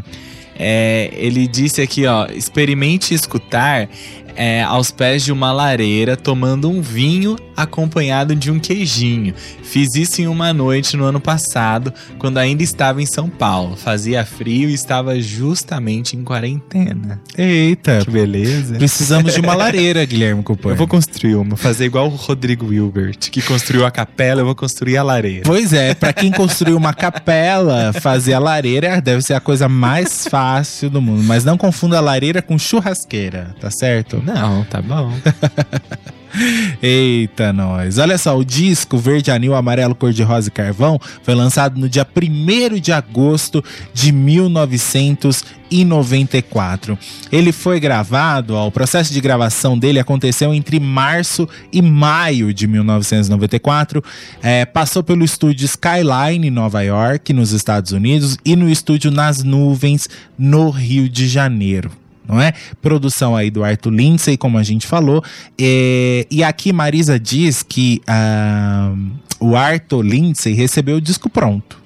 É, ele disse aqui, ó, experimente escutar é, aos pés de uma lareira, tomando um vinho acompanhado de um queijinho. Fiz isso em uma noite no ano passado, quando ainda estava em São Paulo. Fazia frio e estava justamente em quarentena. Eita. Que beleza. Precisamos de uma lareira, Guilherme Cooper. Eu vou construir uma, fazer igual o Rodrigo Wilbert, que construiu a capela, eu vou construir a lareira. Pois é, pra quem construiu uma capela, fazer a lareira deve ser a coisa mais fácil do mundo. Mas não confunda a lareira com churrasqueira, tá certo? Não, tá bom. Eita, nós. Olha só, o disco Verde Anil Amarelo Cor de Rosa e Carvão foi lançado no dia 1 de agosto de 1994. Ele foi gravado, ó, o processo de gravação dele aconteceu entre março e maio de 1994. É, passou pelo estúdio Skyline em Nova York, nos Estados Unidos, e no estúdio Nas Nuvens, no Rio de Janeiro não é? Produção aí do Arthur Lindsay, como a gente falou. É, e aqui Marisa diz que ah, o Arthur Lindsay recebeu o disco pronto.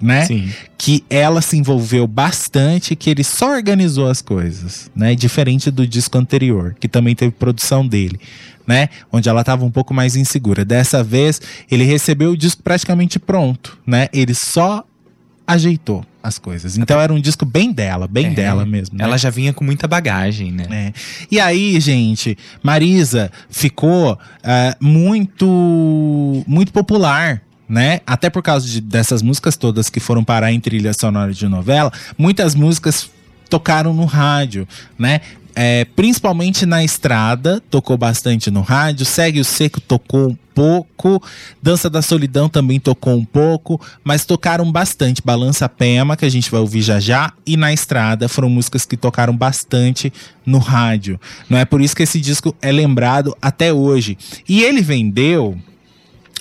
Né? Sim. Que ela se envolveu bastante, que ele só organizou as coisas, né? Diferente do disco anterior, que também teve produção dele, né? Onde ela estava um pouco mais insegura. Dessa vez, ele recebeu o disco praticamente pronto, né? Ele só ajeitou as coisas. Então era um disco bem dela, bem É, dela mesmo. né? Ela já vinha com muita bagagem, né? É. E aí, gente, Marisa ficou ah, muito, muito popular. Né? Até por causa de- dessas músicas todas que foram parar em trilha sonora de novela, muitas músicas tocaram no rádio, né? É, principalmente na estrada, tocou bastante no rádio. Segue o Seco tocou um pouco. Dança da Solidão também tocou um pouco. Mas tocaram bastante. Balança Pema, que a gente vai ouvir já já. E na estrada foram músicas que tocaram bastante no rádio. Não é por isso que esse disco é lembrado até hoje. E ele vendeu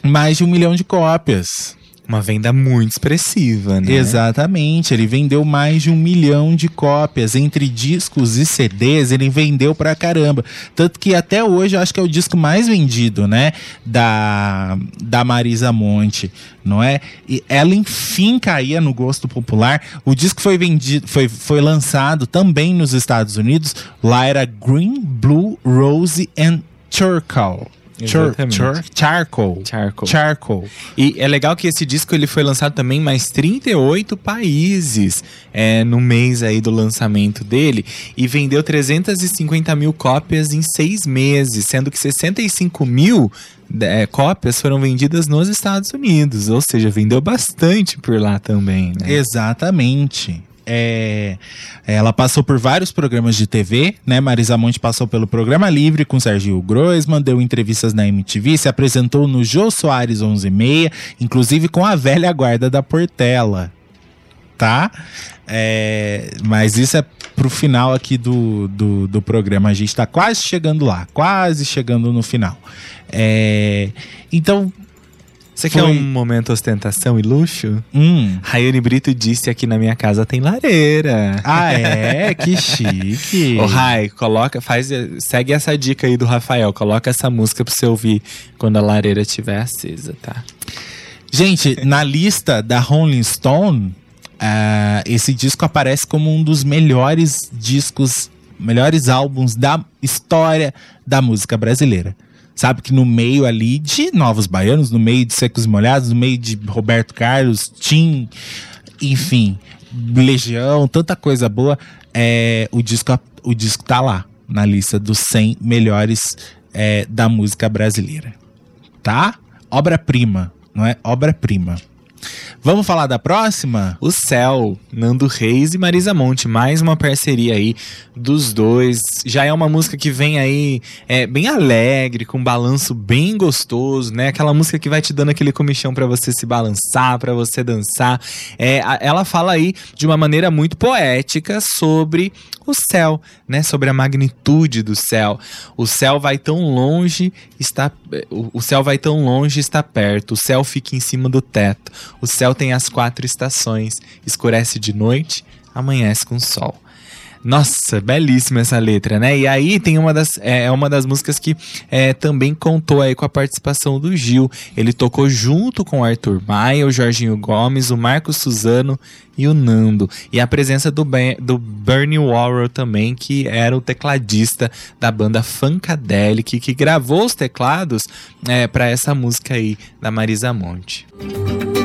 mais de um milhão de cópias. Uma venda muito expressiva, né? Exatamente, ele vendeu mais de um milhão de cópias. Entre discos e CDs, ele vendeu pra caramba. Tanto que até hoje eu acho que é o disco mais vendido, né? Da, da Marisa Monte, não é? E ela enfim caía no gosto popular. O disco foi vendido, foi, foi lançado também nos Estados Unidos. Lá era Green, Blue, Rose and Charcoal. Char, char, charcoal. Charcoal. Charcoal. E é legal que esse disco ele foi lançado também em mais 38 países é, no mês aí do lançamento dele e vendeu 350 mil cópias em seis meses, sendo que 65 mil é, cópias foram vendidas nos Estados Unidos, ou seja, vendeu bastante por lá também, né? Exatamente. É, ela passou por vários programas de TV, né? Marisa Monte passou pelo Programa Livre com Sergio Groisman, deu entrevistas na MTV, se apresentou no Jô Soares 11:30, inclusive com a velha guarda da Portela, tá? É, mas isso é pro final aqui do, do, do programa. A gente tá quase chegando lá, quase chegando no final. É, então, Você quer Foi- um momento ostentação e luxo? hum, Rayane Brito disse aqui na minha casa tem lareira. ah é, que chique. Ô, Rai, coloca, faz, segue essa dica aí do Rafael. Coloca essa música pra você ouvir quando a lareira estiver acesa, tá? Gente, na lista da Rolling Stone, ah, esse disco aparece como um dos melhores discos, melhores álbuns da história da música brasileira. Sabe que no meio ali de Novos Baianos, no meio de Secos e Molhados, no meio de Roberto Carlos, Tim, enfim, Legião, tanta coisa boa, é, o, disco, o disco tá lá, na lista dos 100 melhores é, da música brasileira. Tá? Obra-prima, não é? Obra-prima. Vamos falar da próxima? O Céu, Nando Reis e Marisa Monte, mais uma parceria aí dos dois. Já é uma música que vem aí é, bem alegre, com um balanço bem gostoso, né? Aquela música que vai te dando aquele comichão pra você se balançar, pra você dançar. É, ela fala aí de uma maneira muito poética sobre o céu, né? Sobre a magnitude do céu. O céu vai tão longe, está o céu vai tão longe, está perto. O céu fica em cima do teto. O céu tem as quatro estações. Escurece de noite, amanhece com sol. Nossa, belíssima essa letra, né? E aí tem uma das é é uma das músicas que é, também contou aí com a participação do Gil. Ele tocou junto com o Arthur Maia, o Jorginho Gomes, o Marcos Suzano e o Nando. E a presença do, Ben- do Bernie Worrell também, que era o tecladista da banda Funkadelic, que gravou os teclados é, para essa música aí da Marisa Monte. O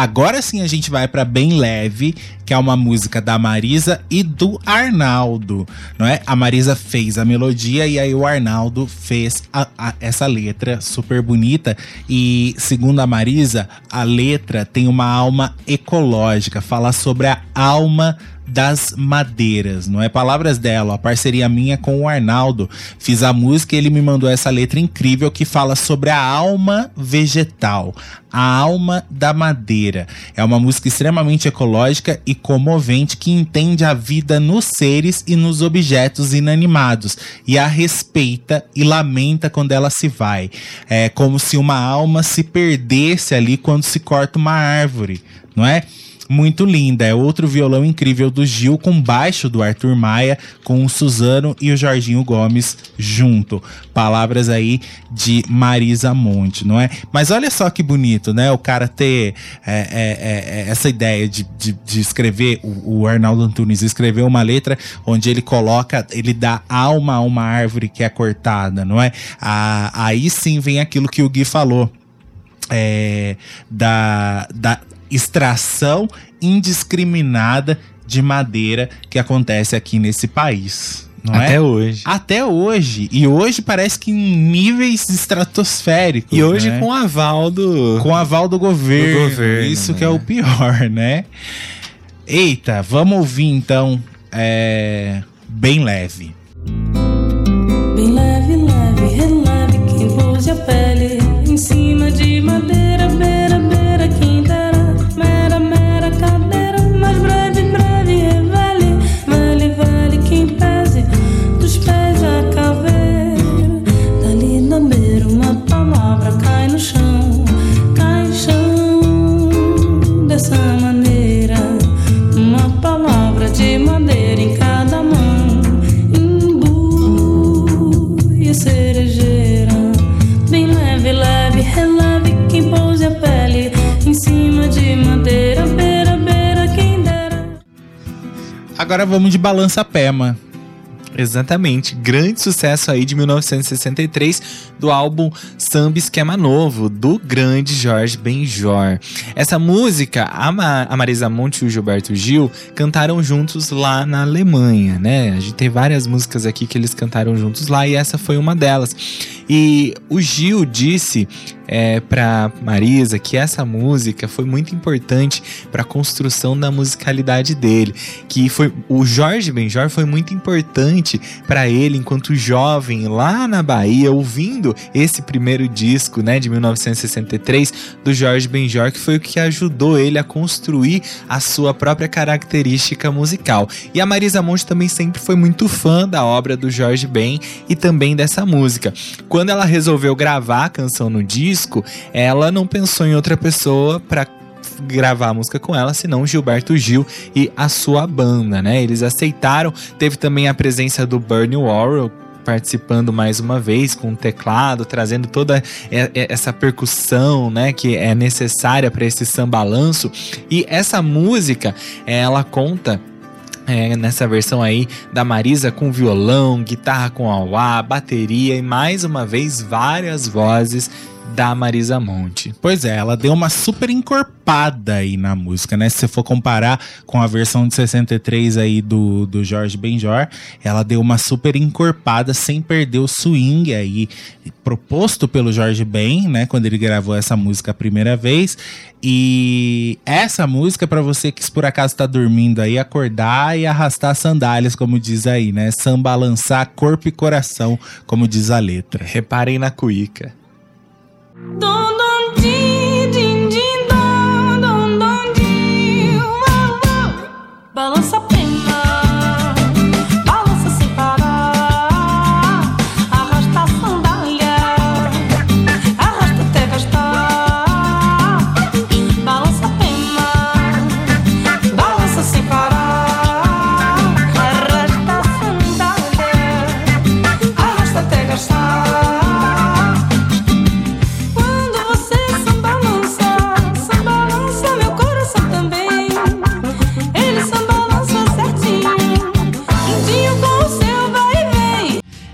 Agora sim a gente vai pra Bem Leve, que é uma música da Marisa e do Arnaldo, não é? A Marisa fez a melodia e aí o Arnaldo fez a- a- essa letra super bonita e segundo a Marisa, a letra tem uma alma ecológica, fala sobre a alma das madeiras, não é? Palavras dela, a parceria minha com o Arnaldo. Fiz a música e ele me mandou essa letra incrível que fala sobre a alma vegetal, a alma da madeira. É uma música extremamente ecológica e comovente que entende a vida nos seres e nos objetos inanimados e a respeita e lamenta quando ela se vai. É como se uma alma se perdesse ali quando se corta uma árvore, não é? Muito linda, é outro violão incrível do Gil com baixo do Arthur Maia, com o Suzano e o Jorginho Gomes junto. Palavras aí de Marisa Monte, não é? Mas olha só que bonito, né? O cara ter é, é, é, é, essa ideia de, de, de escrever, o, o Arnaldo Antunes escreveu uma letra onde ele coloca, ele dá alma a uma árvore que é cortada, não é? Ah, aí sim vem aquilo que o Gui falou é, da, da extração indiscriminada de madeira que acontece aqui nesse país. Não Até é? hoje. Até hoje. E hoje parece que em níveis estratosféricos. E hoje né? com aval do. com aval do governo. Do governo, Isso né? que é o pior, né? Eita, vamos ouvir então. é, bem leve. Bem leve, leve, releve, quem pose a pele Agora vamos de balança pema. Exatamente, grande sucesso aí de 1963 do álbum Samba Esquema Novo, do grande Jorge Benjor. Essa música, a, Ma- a Marisa Monte e o Gilberto Gil cantaram juntos lá na Alemanha, né? A gente tem várias músicas aqui que eles cantaram juntos lá e essa foi uma delas. E o Gil disse é, para Marisa que essa música foi muito importante para a construção da musicalidade dele, que foi o Jorge Benjor foi muito importante para ele enquanto jovem lá na Bahia, ouvindo esse primeiro disco, né, de 1963 do Jorge Benjor, que foi o que ajudou ele a construir a sua própria característica musical. E a Marisa Monte também sempre foi muito fã da obra do Jorge Ben e também dessa música. Quando ela resolveu gravar a canção no disco, ela não pensou em outra pessoa para gravar a música com ela, senão Gilberto Gil e a sua banda, né? Eles aceitaram. Teve também a presença do Bernie Worrell participando mais uma vez com o teclado, trazendo toda essa percussão, né, que é necessária para esse sambalanço. E essa música, ela conta é, nessa versão aí da Marisa com violão, guitarra com auá, bateria e mais uma vez várias vozes da Marisa Monte. Pois é, ela deu uma super encorpada aí na música, né? Se você for comparar com a versão de 63 aí do, do Jorge Benjor, ela deu uma super encorpada sem perder o swing aí proposto pelo Jorge Ben, né? Quando ele gravou essa música a primeira vez. E essa música, pra você que por acaso tá dormindo aí, acordar e arrastar sandálias, como diz aí, né? Sambalançar corpo e coração, como diz a letra. Reparem na cuíca. Balança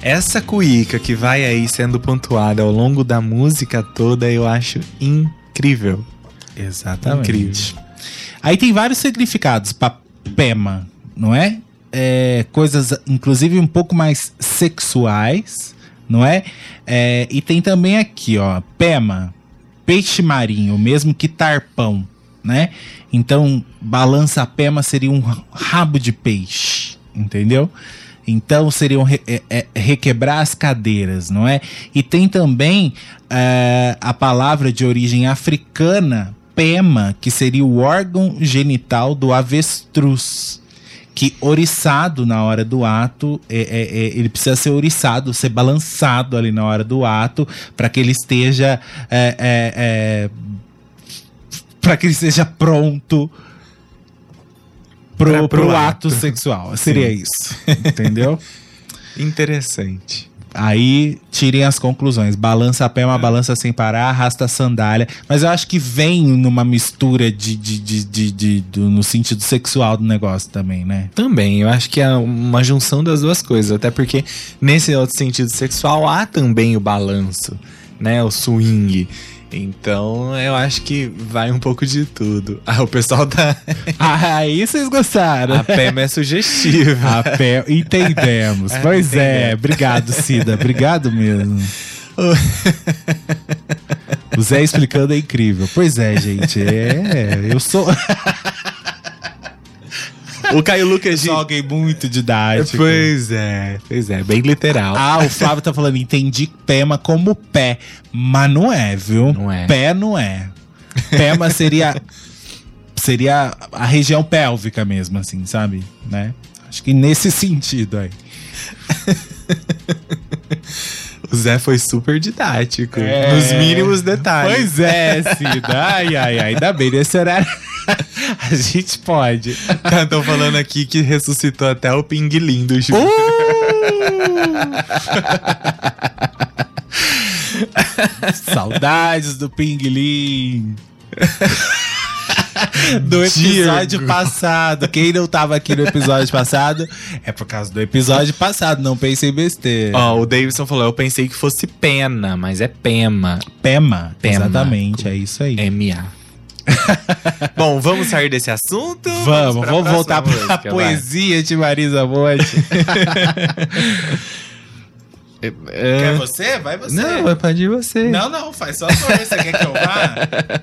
Essa cuíca que vai aí sendo pontuada ao longo da música toda, eu acho incrível. Exatamente. Incrível. Aí tem vários significados para pema, não é? É, Coisas, inclusive, um pouco mais sexuais, não é? É, E tem também aqui, ó, pema, peixe marinho, mesmo que tarpão, né? Então, balança a pema seria um rabo de peixe, entendeu? Então seriam re- é- é- requebrar as cadeiras, não é? E tem também é, a palavra de origem africana, pema, que seria o órgão genital do avestruz. Que oriçado na hora do ato, é- é- é- ele precisa ser oriçado, ser balançado ali na hora do ato, para que ele esteja. É, é, para que ele esteja pronto pro, Pra- pro pro ato. ato sexual. Seria Sim. isso. Entendeu? Interessante. Aí tirem as conclusões. Balança a pé, uma balança sem parar, arrasta a sandália. Mas eu acho que vem numa mistura de, de, de, de- de- do- no sentido sexual do negócio também, né? Também, eu acho que é uma junção das duas coisas, até porque nesse outro sentido sexual há também o balanço, né, o swing. Então, eu acho que vai um pouco de tudo. Ah, o pessoal da Aí vocês gostaram. a Pema é sugestiva. A pé, entendemos. É, pois é, obrigado, Cida. Obrigado mesmo. O Zé explicando é incrível. Pois é, gente. É, eu sou, O Caio Lucas sou alguém muito didático. Pois é, pois é, bem literal. Ah, o Flávio tá falando, entendi pema como pé. Mas não é, viu? Não é. Pé não é. Pema seria. seria a região pélvica mesmo, assim, sabe? Né? Acho que nesse sentido aí. O Zé foi super didático, É. nos mínimos detalhes. Pois é, Cida. Ai, ai, ai. Ainda bem, nesse horário. a gente pode. Estão falando aqui que ressuscitou até o pinguilim do Ju. Uh! Saudades do Pinguilim. do episódio Diego. passado. Quem não tava aqui no episódio passado é por causa do episódio passado. Não pense em besteira. Ó, o Davidson falou, eu pensei que fosse pena, mas é pema. Pema. Pema. Exatamente, é isso aí. M-A. Bom, vamos sair desse assunto? Vamos, pra vamos voltar pra música, vai. poesia de Marisa Monte. É, Quer você? Vai você. Não, pode ir você. Não, não, faz só Você quer que eu vá?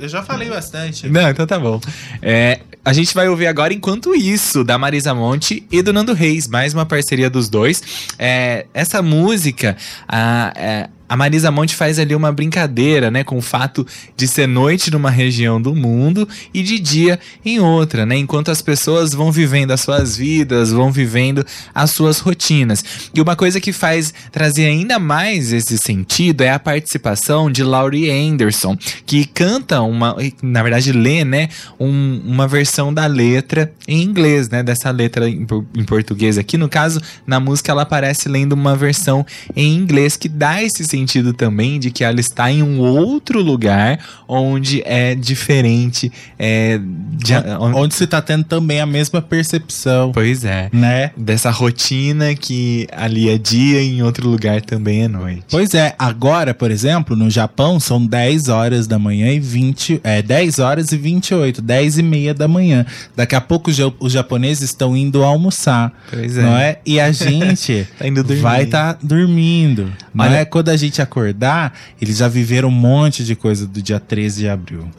Eu já falei bastante. Não, então tá bom. É, a gente vai ouvir agora, enquanto isso, da Marisa Monte e do Nando Reis, mais uma parceria dos dois. É, essa música, a, é, a Marisa Monte faz ali uma brincadeira, né, com o fato de ser noite numa região do mundo e de dia em outra, né, enquanto as pessoas vão vivendo as suas vidas, vão vivendo as suas rotinas. E uma coisa que faz trazer ainda mais esse sentido é a participação de Laurie Anderson, que canta uma, na verdade lê, né, um- uma versão da letra em inglês, né, dessa letra em, em português aqui. No caso, na música ela aparece lendo uma versão em inglês que dá esse sentido também de que ela está em um outro lugar onde é diferente, é, de, onde- Onde você tá tendo também a mesma percepção, pois é. né? Dessa rotina que ali é dia e em outro lugar também é noite. Pois é, agora, por exemplo, no Japão são 10 horas da manhã e 20. É, 10 horas e 28, 10 e meia da manhã. Daqui a pouco os ja- os japoneses estão indo almoçar. Pois é. Não é? E a gente Tá vai estar dormindo. Não Olha- é? Quando a gente acordar, eles já viveram um monte de coisa do dia 13 de abril.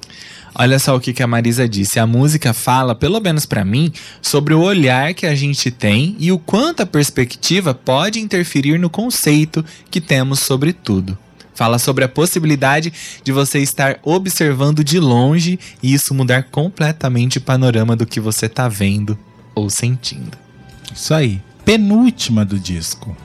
Olha só o que, que a Marisa disse. A música fala, pelo menos pra mim, sobre o olhar que a gente tem e o quanto a perspectiva pode interferir no conceito que temos sobre tudo. Fala sobre a possibilidade de você estar observando de longe e isso mudar completamente o panorama do que você tá vendo ou sentindo. Isso aí. Penúltima do disco.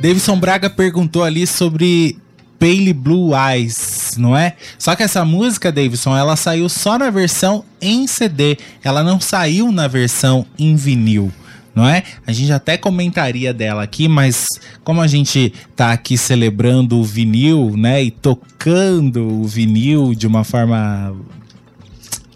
Davidson Braga perguntou ali sobre Pale Blue Eyes, não é? Só que essa música, Davidson, ela saiu só na versão em CD. Ela não saiu na versão em vinil. Não é? A gente até comentaria dela aqui, mas como a gente tá aqui celebrando o vinil, né, e tocando o vinil de uma forma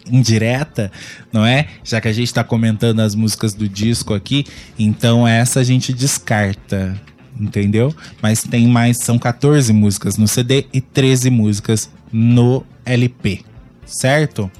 indireta, não é? Já que a gente tá comentando as músicas do disco aqui, então essa a gente descarta, entendeu? Mas tem mais, são 14 músicas no CD e 13 músicas no LP, certo?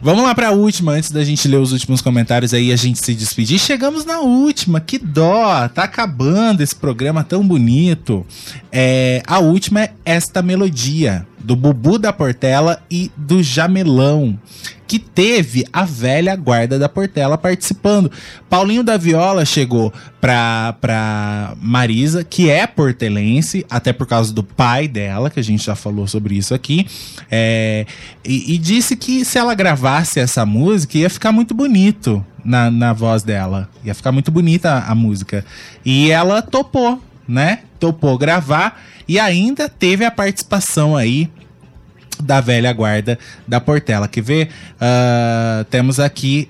Vamos lá pra última, antes da gente ler os últimos comentários aí a gente se despedir. Chegamos na última, que dó, tá acabando esse programa tão bonito. É, a última é Esta Melodia, do Bubu da Portela e do Jamelão, que teve a velha guarda da Portela participando. Paulinho da Viola chegou pra, pra Marisa, que é portelense, até por causa do pai dela, que a gente já falou sobre isso aqui, é, e, e disse que se ela gravasse essa música ia ficar muito bonito na, na voz dela. Ia ficar muito bonita a, a música. E ela topou, né? Topou gravar e ainda teve a participação aí da velha guarda da Portela. Que vê, Ah, temos aqui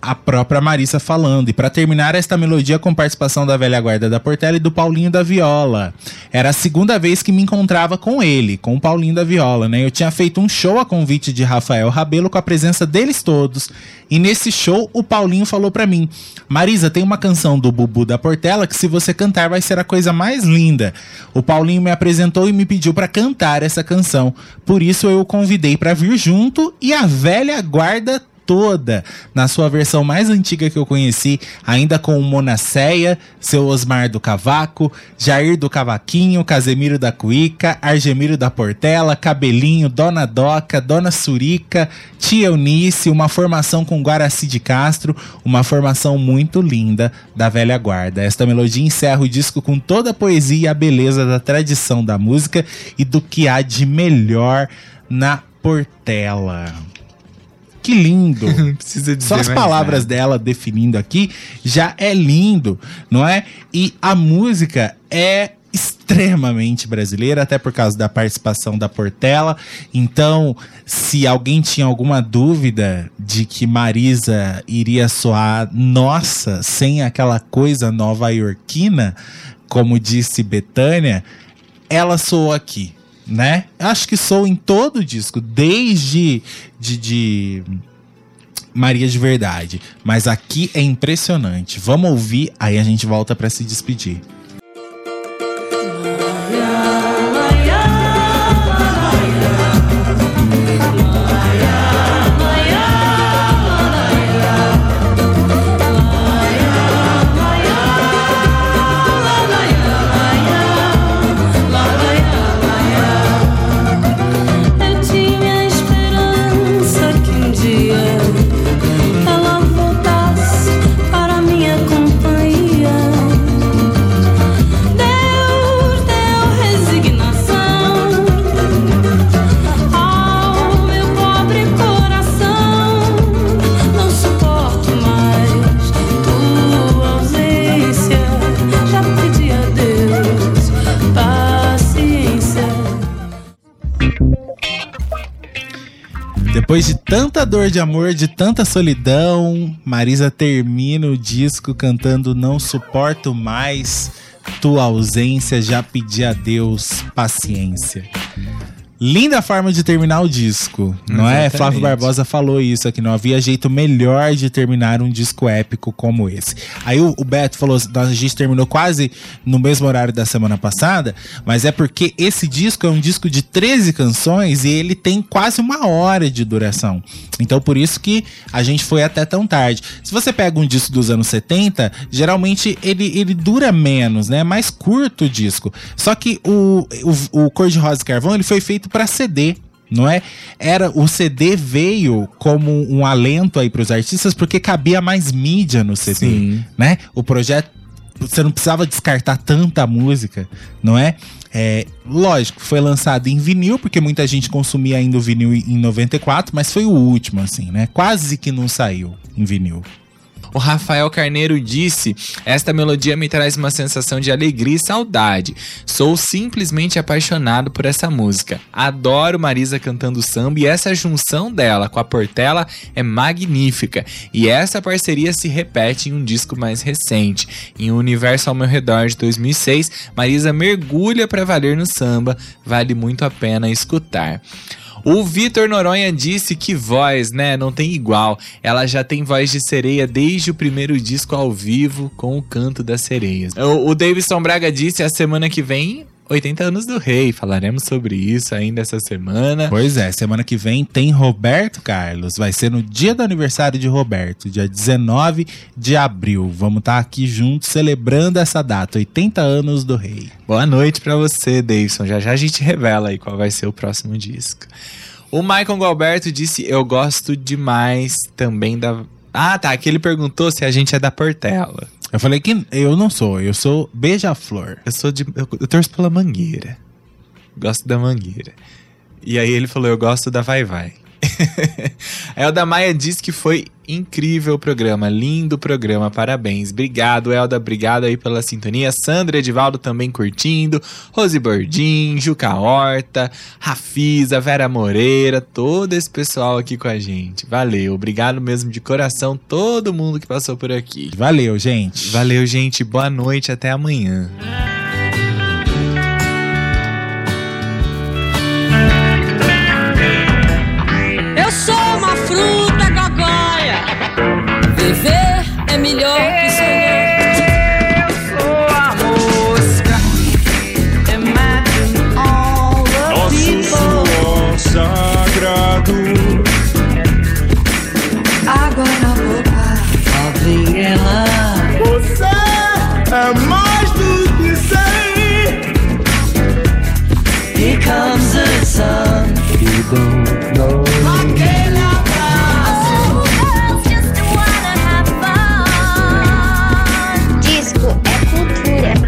a própria Marissa falando. E para terminar esta melodia com participação da velha guarda da Portela e do Paulinho da Viola. Era a segunda vez que me encontrava com ele, com o Paulinho da Viola, né? Eu tinha feito um show a convite de Rafael Rabelo com a presença deles todos. E nesse show o Paulinho falou para mim: "Marisa, tem uma canção do Bubu da Portela que se você cantar vai ser a coisa mais linda". O Paulinho me apresentou e me pediu para cantar essa canção. Por isso eu o convidei para vir junto e a velha guarda toda, na sua versão mais antiga que eu conheci, ainda com o Monacéia, seu Osmar do Cavaco, Jair do Cavaquinho, Casemiro da Cuíca, Argemiro da Portela, Cabelinho, Dona Doca, Dona Surica, Tia Eunice, uma formação com Guaraci de Castro, uma formação muito linda da velha guarda. Esta melodia encerra o disco com toda a poesia e a beleza da tradição da música e do que há de melhor na Portela. Que lindo! Não precisa dizer Só as palavras nada. dela definindo aqui já é lindo, não é? E a música é extremamente brasileira, até por causa da participação da Portela. Então, se alguém tinha alguma dúvida de que Marisa iria soar nossa, sem aquela coisa nova-iorquina, como disse Betânia, ela soou aqui, né? Acho que soou em todo o disco, desde de, de Maria de Verdade. Mas aqui é impressionante. Vamos ouvir, aí a gente volta pra se despedir. Depois de tanta dor de amor, de tanta solidão, Marisa termina o disco cantando Não Suporto Mais Tua Ausência, Já Pedi a Deus Paciência. Linda forma de terminar o disco, não é? Exatamente. Flávio Barbosa falou isso aqui, não havia jeito melhor de terminar um disco épico como esse. Aí o, o Beto falou, a gente terminou quase no mesmo horário da semana passada, mas é porque esse disco é um disco de 13 canções e ele tem quase uma hora de duração. Então por isso que a gente foi até tão tarde. Se você pega um disco dos anos 70, geralmente ele, ele dura menos, né? É mais curto o disco. Só que o, o, o Cor de Rosa e Carvão ele foi feito para CD. Não é? Era o CD veio como um alento aí para os artistas porque cabia mais mídia no CD, Sim. né? O projeto você não precisava descartar tanta música, não é? É, lógico, foi lançado em vinil, porque muita gente consumia ainda o vinil em 94, mas foi o último, assim, né? Quase que não saiu em vinil. O Rafael Carneiro disse: Esta melodia me traz uma sensação de alegria e saudade. Sou simplesmente apaixonado por essa música. Adoro Marisa cantando samba e essa junção dela com a Portela é magnífica. E essa parceria se repete em um disco mais recente. Em O Universo ao Meu Redor de 2006, Marisa mergulha para valer no samba. Vale muito a pena escutar. O Vitor Noronha disse que voz, né? Não tem igual. Ela já tem voz de sereia desde o primeiro disco ao vivo com o canto das sereias. O, o Davidson Braga disse a semana que vem. 80 anos do rei, falaremos sobre isso ainda essa semana. Pois é, semana que vem tem Roberto Carlos. Vai ser no dia do aniversário de Roberto, dia 19 de abril. Vamos estar aqui juntos celebrando essa data, 80 anos do rei. Boa noite pra você, Davidson. Já já a gente revela aí qual vai ser o próximo disco. O Michael Galberto disse: Eu gosto demais também da. Ah, tá. Que ele perguntou se a gente é da Portela. Eu falei que eu não sou, eu sou beija-flor. Eu sou de. Eu, eu torço pela mangueira. Gosto da mangueira. E aí ele falou: Eu gosto da Vai Vai. a Elda Maia disse que foi incrível o programa, lindo programa, parabéns. Obrigado, Elda, obrigado aí pela sintonia. Sandra Edivaldo também curtindo, Rose Bordim, Juca Horta, Rafisa, Vera Moreira, todo esse pessoal aqui com a gente. Valeu, obrigado mesmo de coração, todo mundo que passou por aqui. Valeu, gente. Valeu, gente, boa noite, até amanhã. Viver é melhor.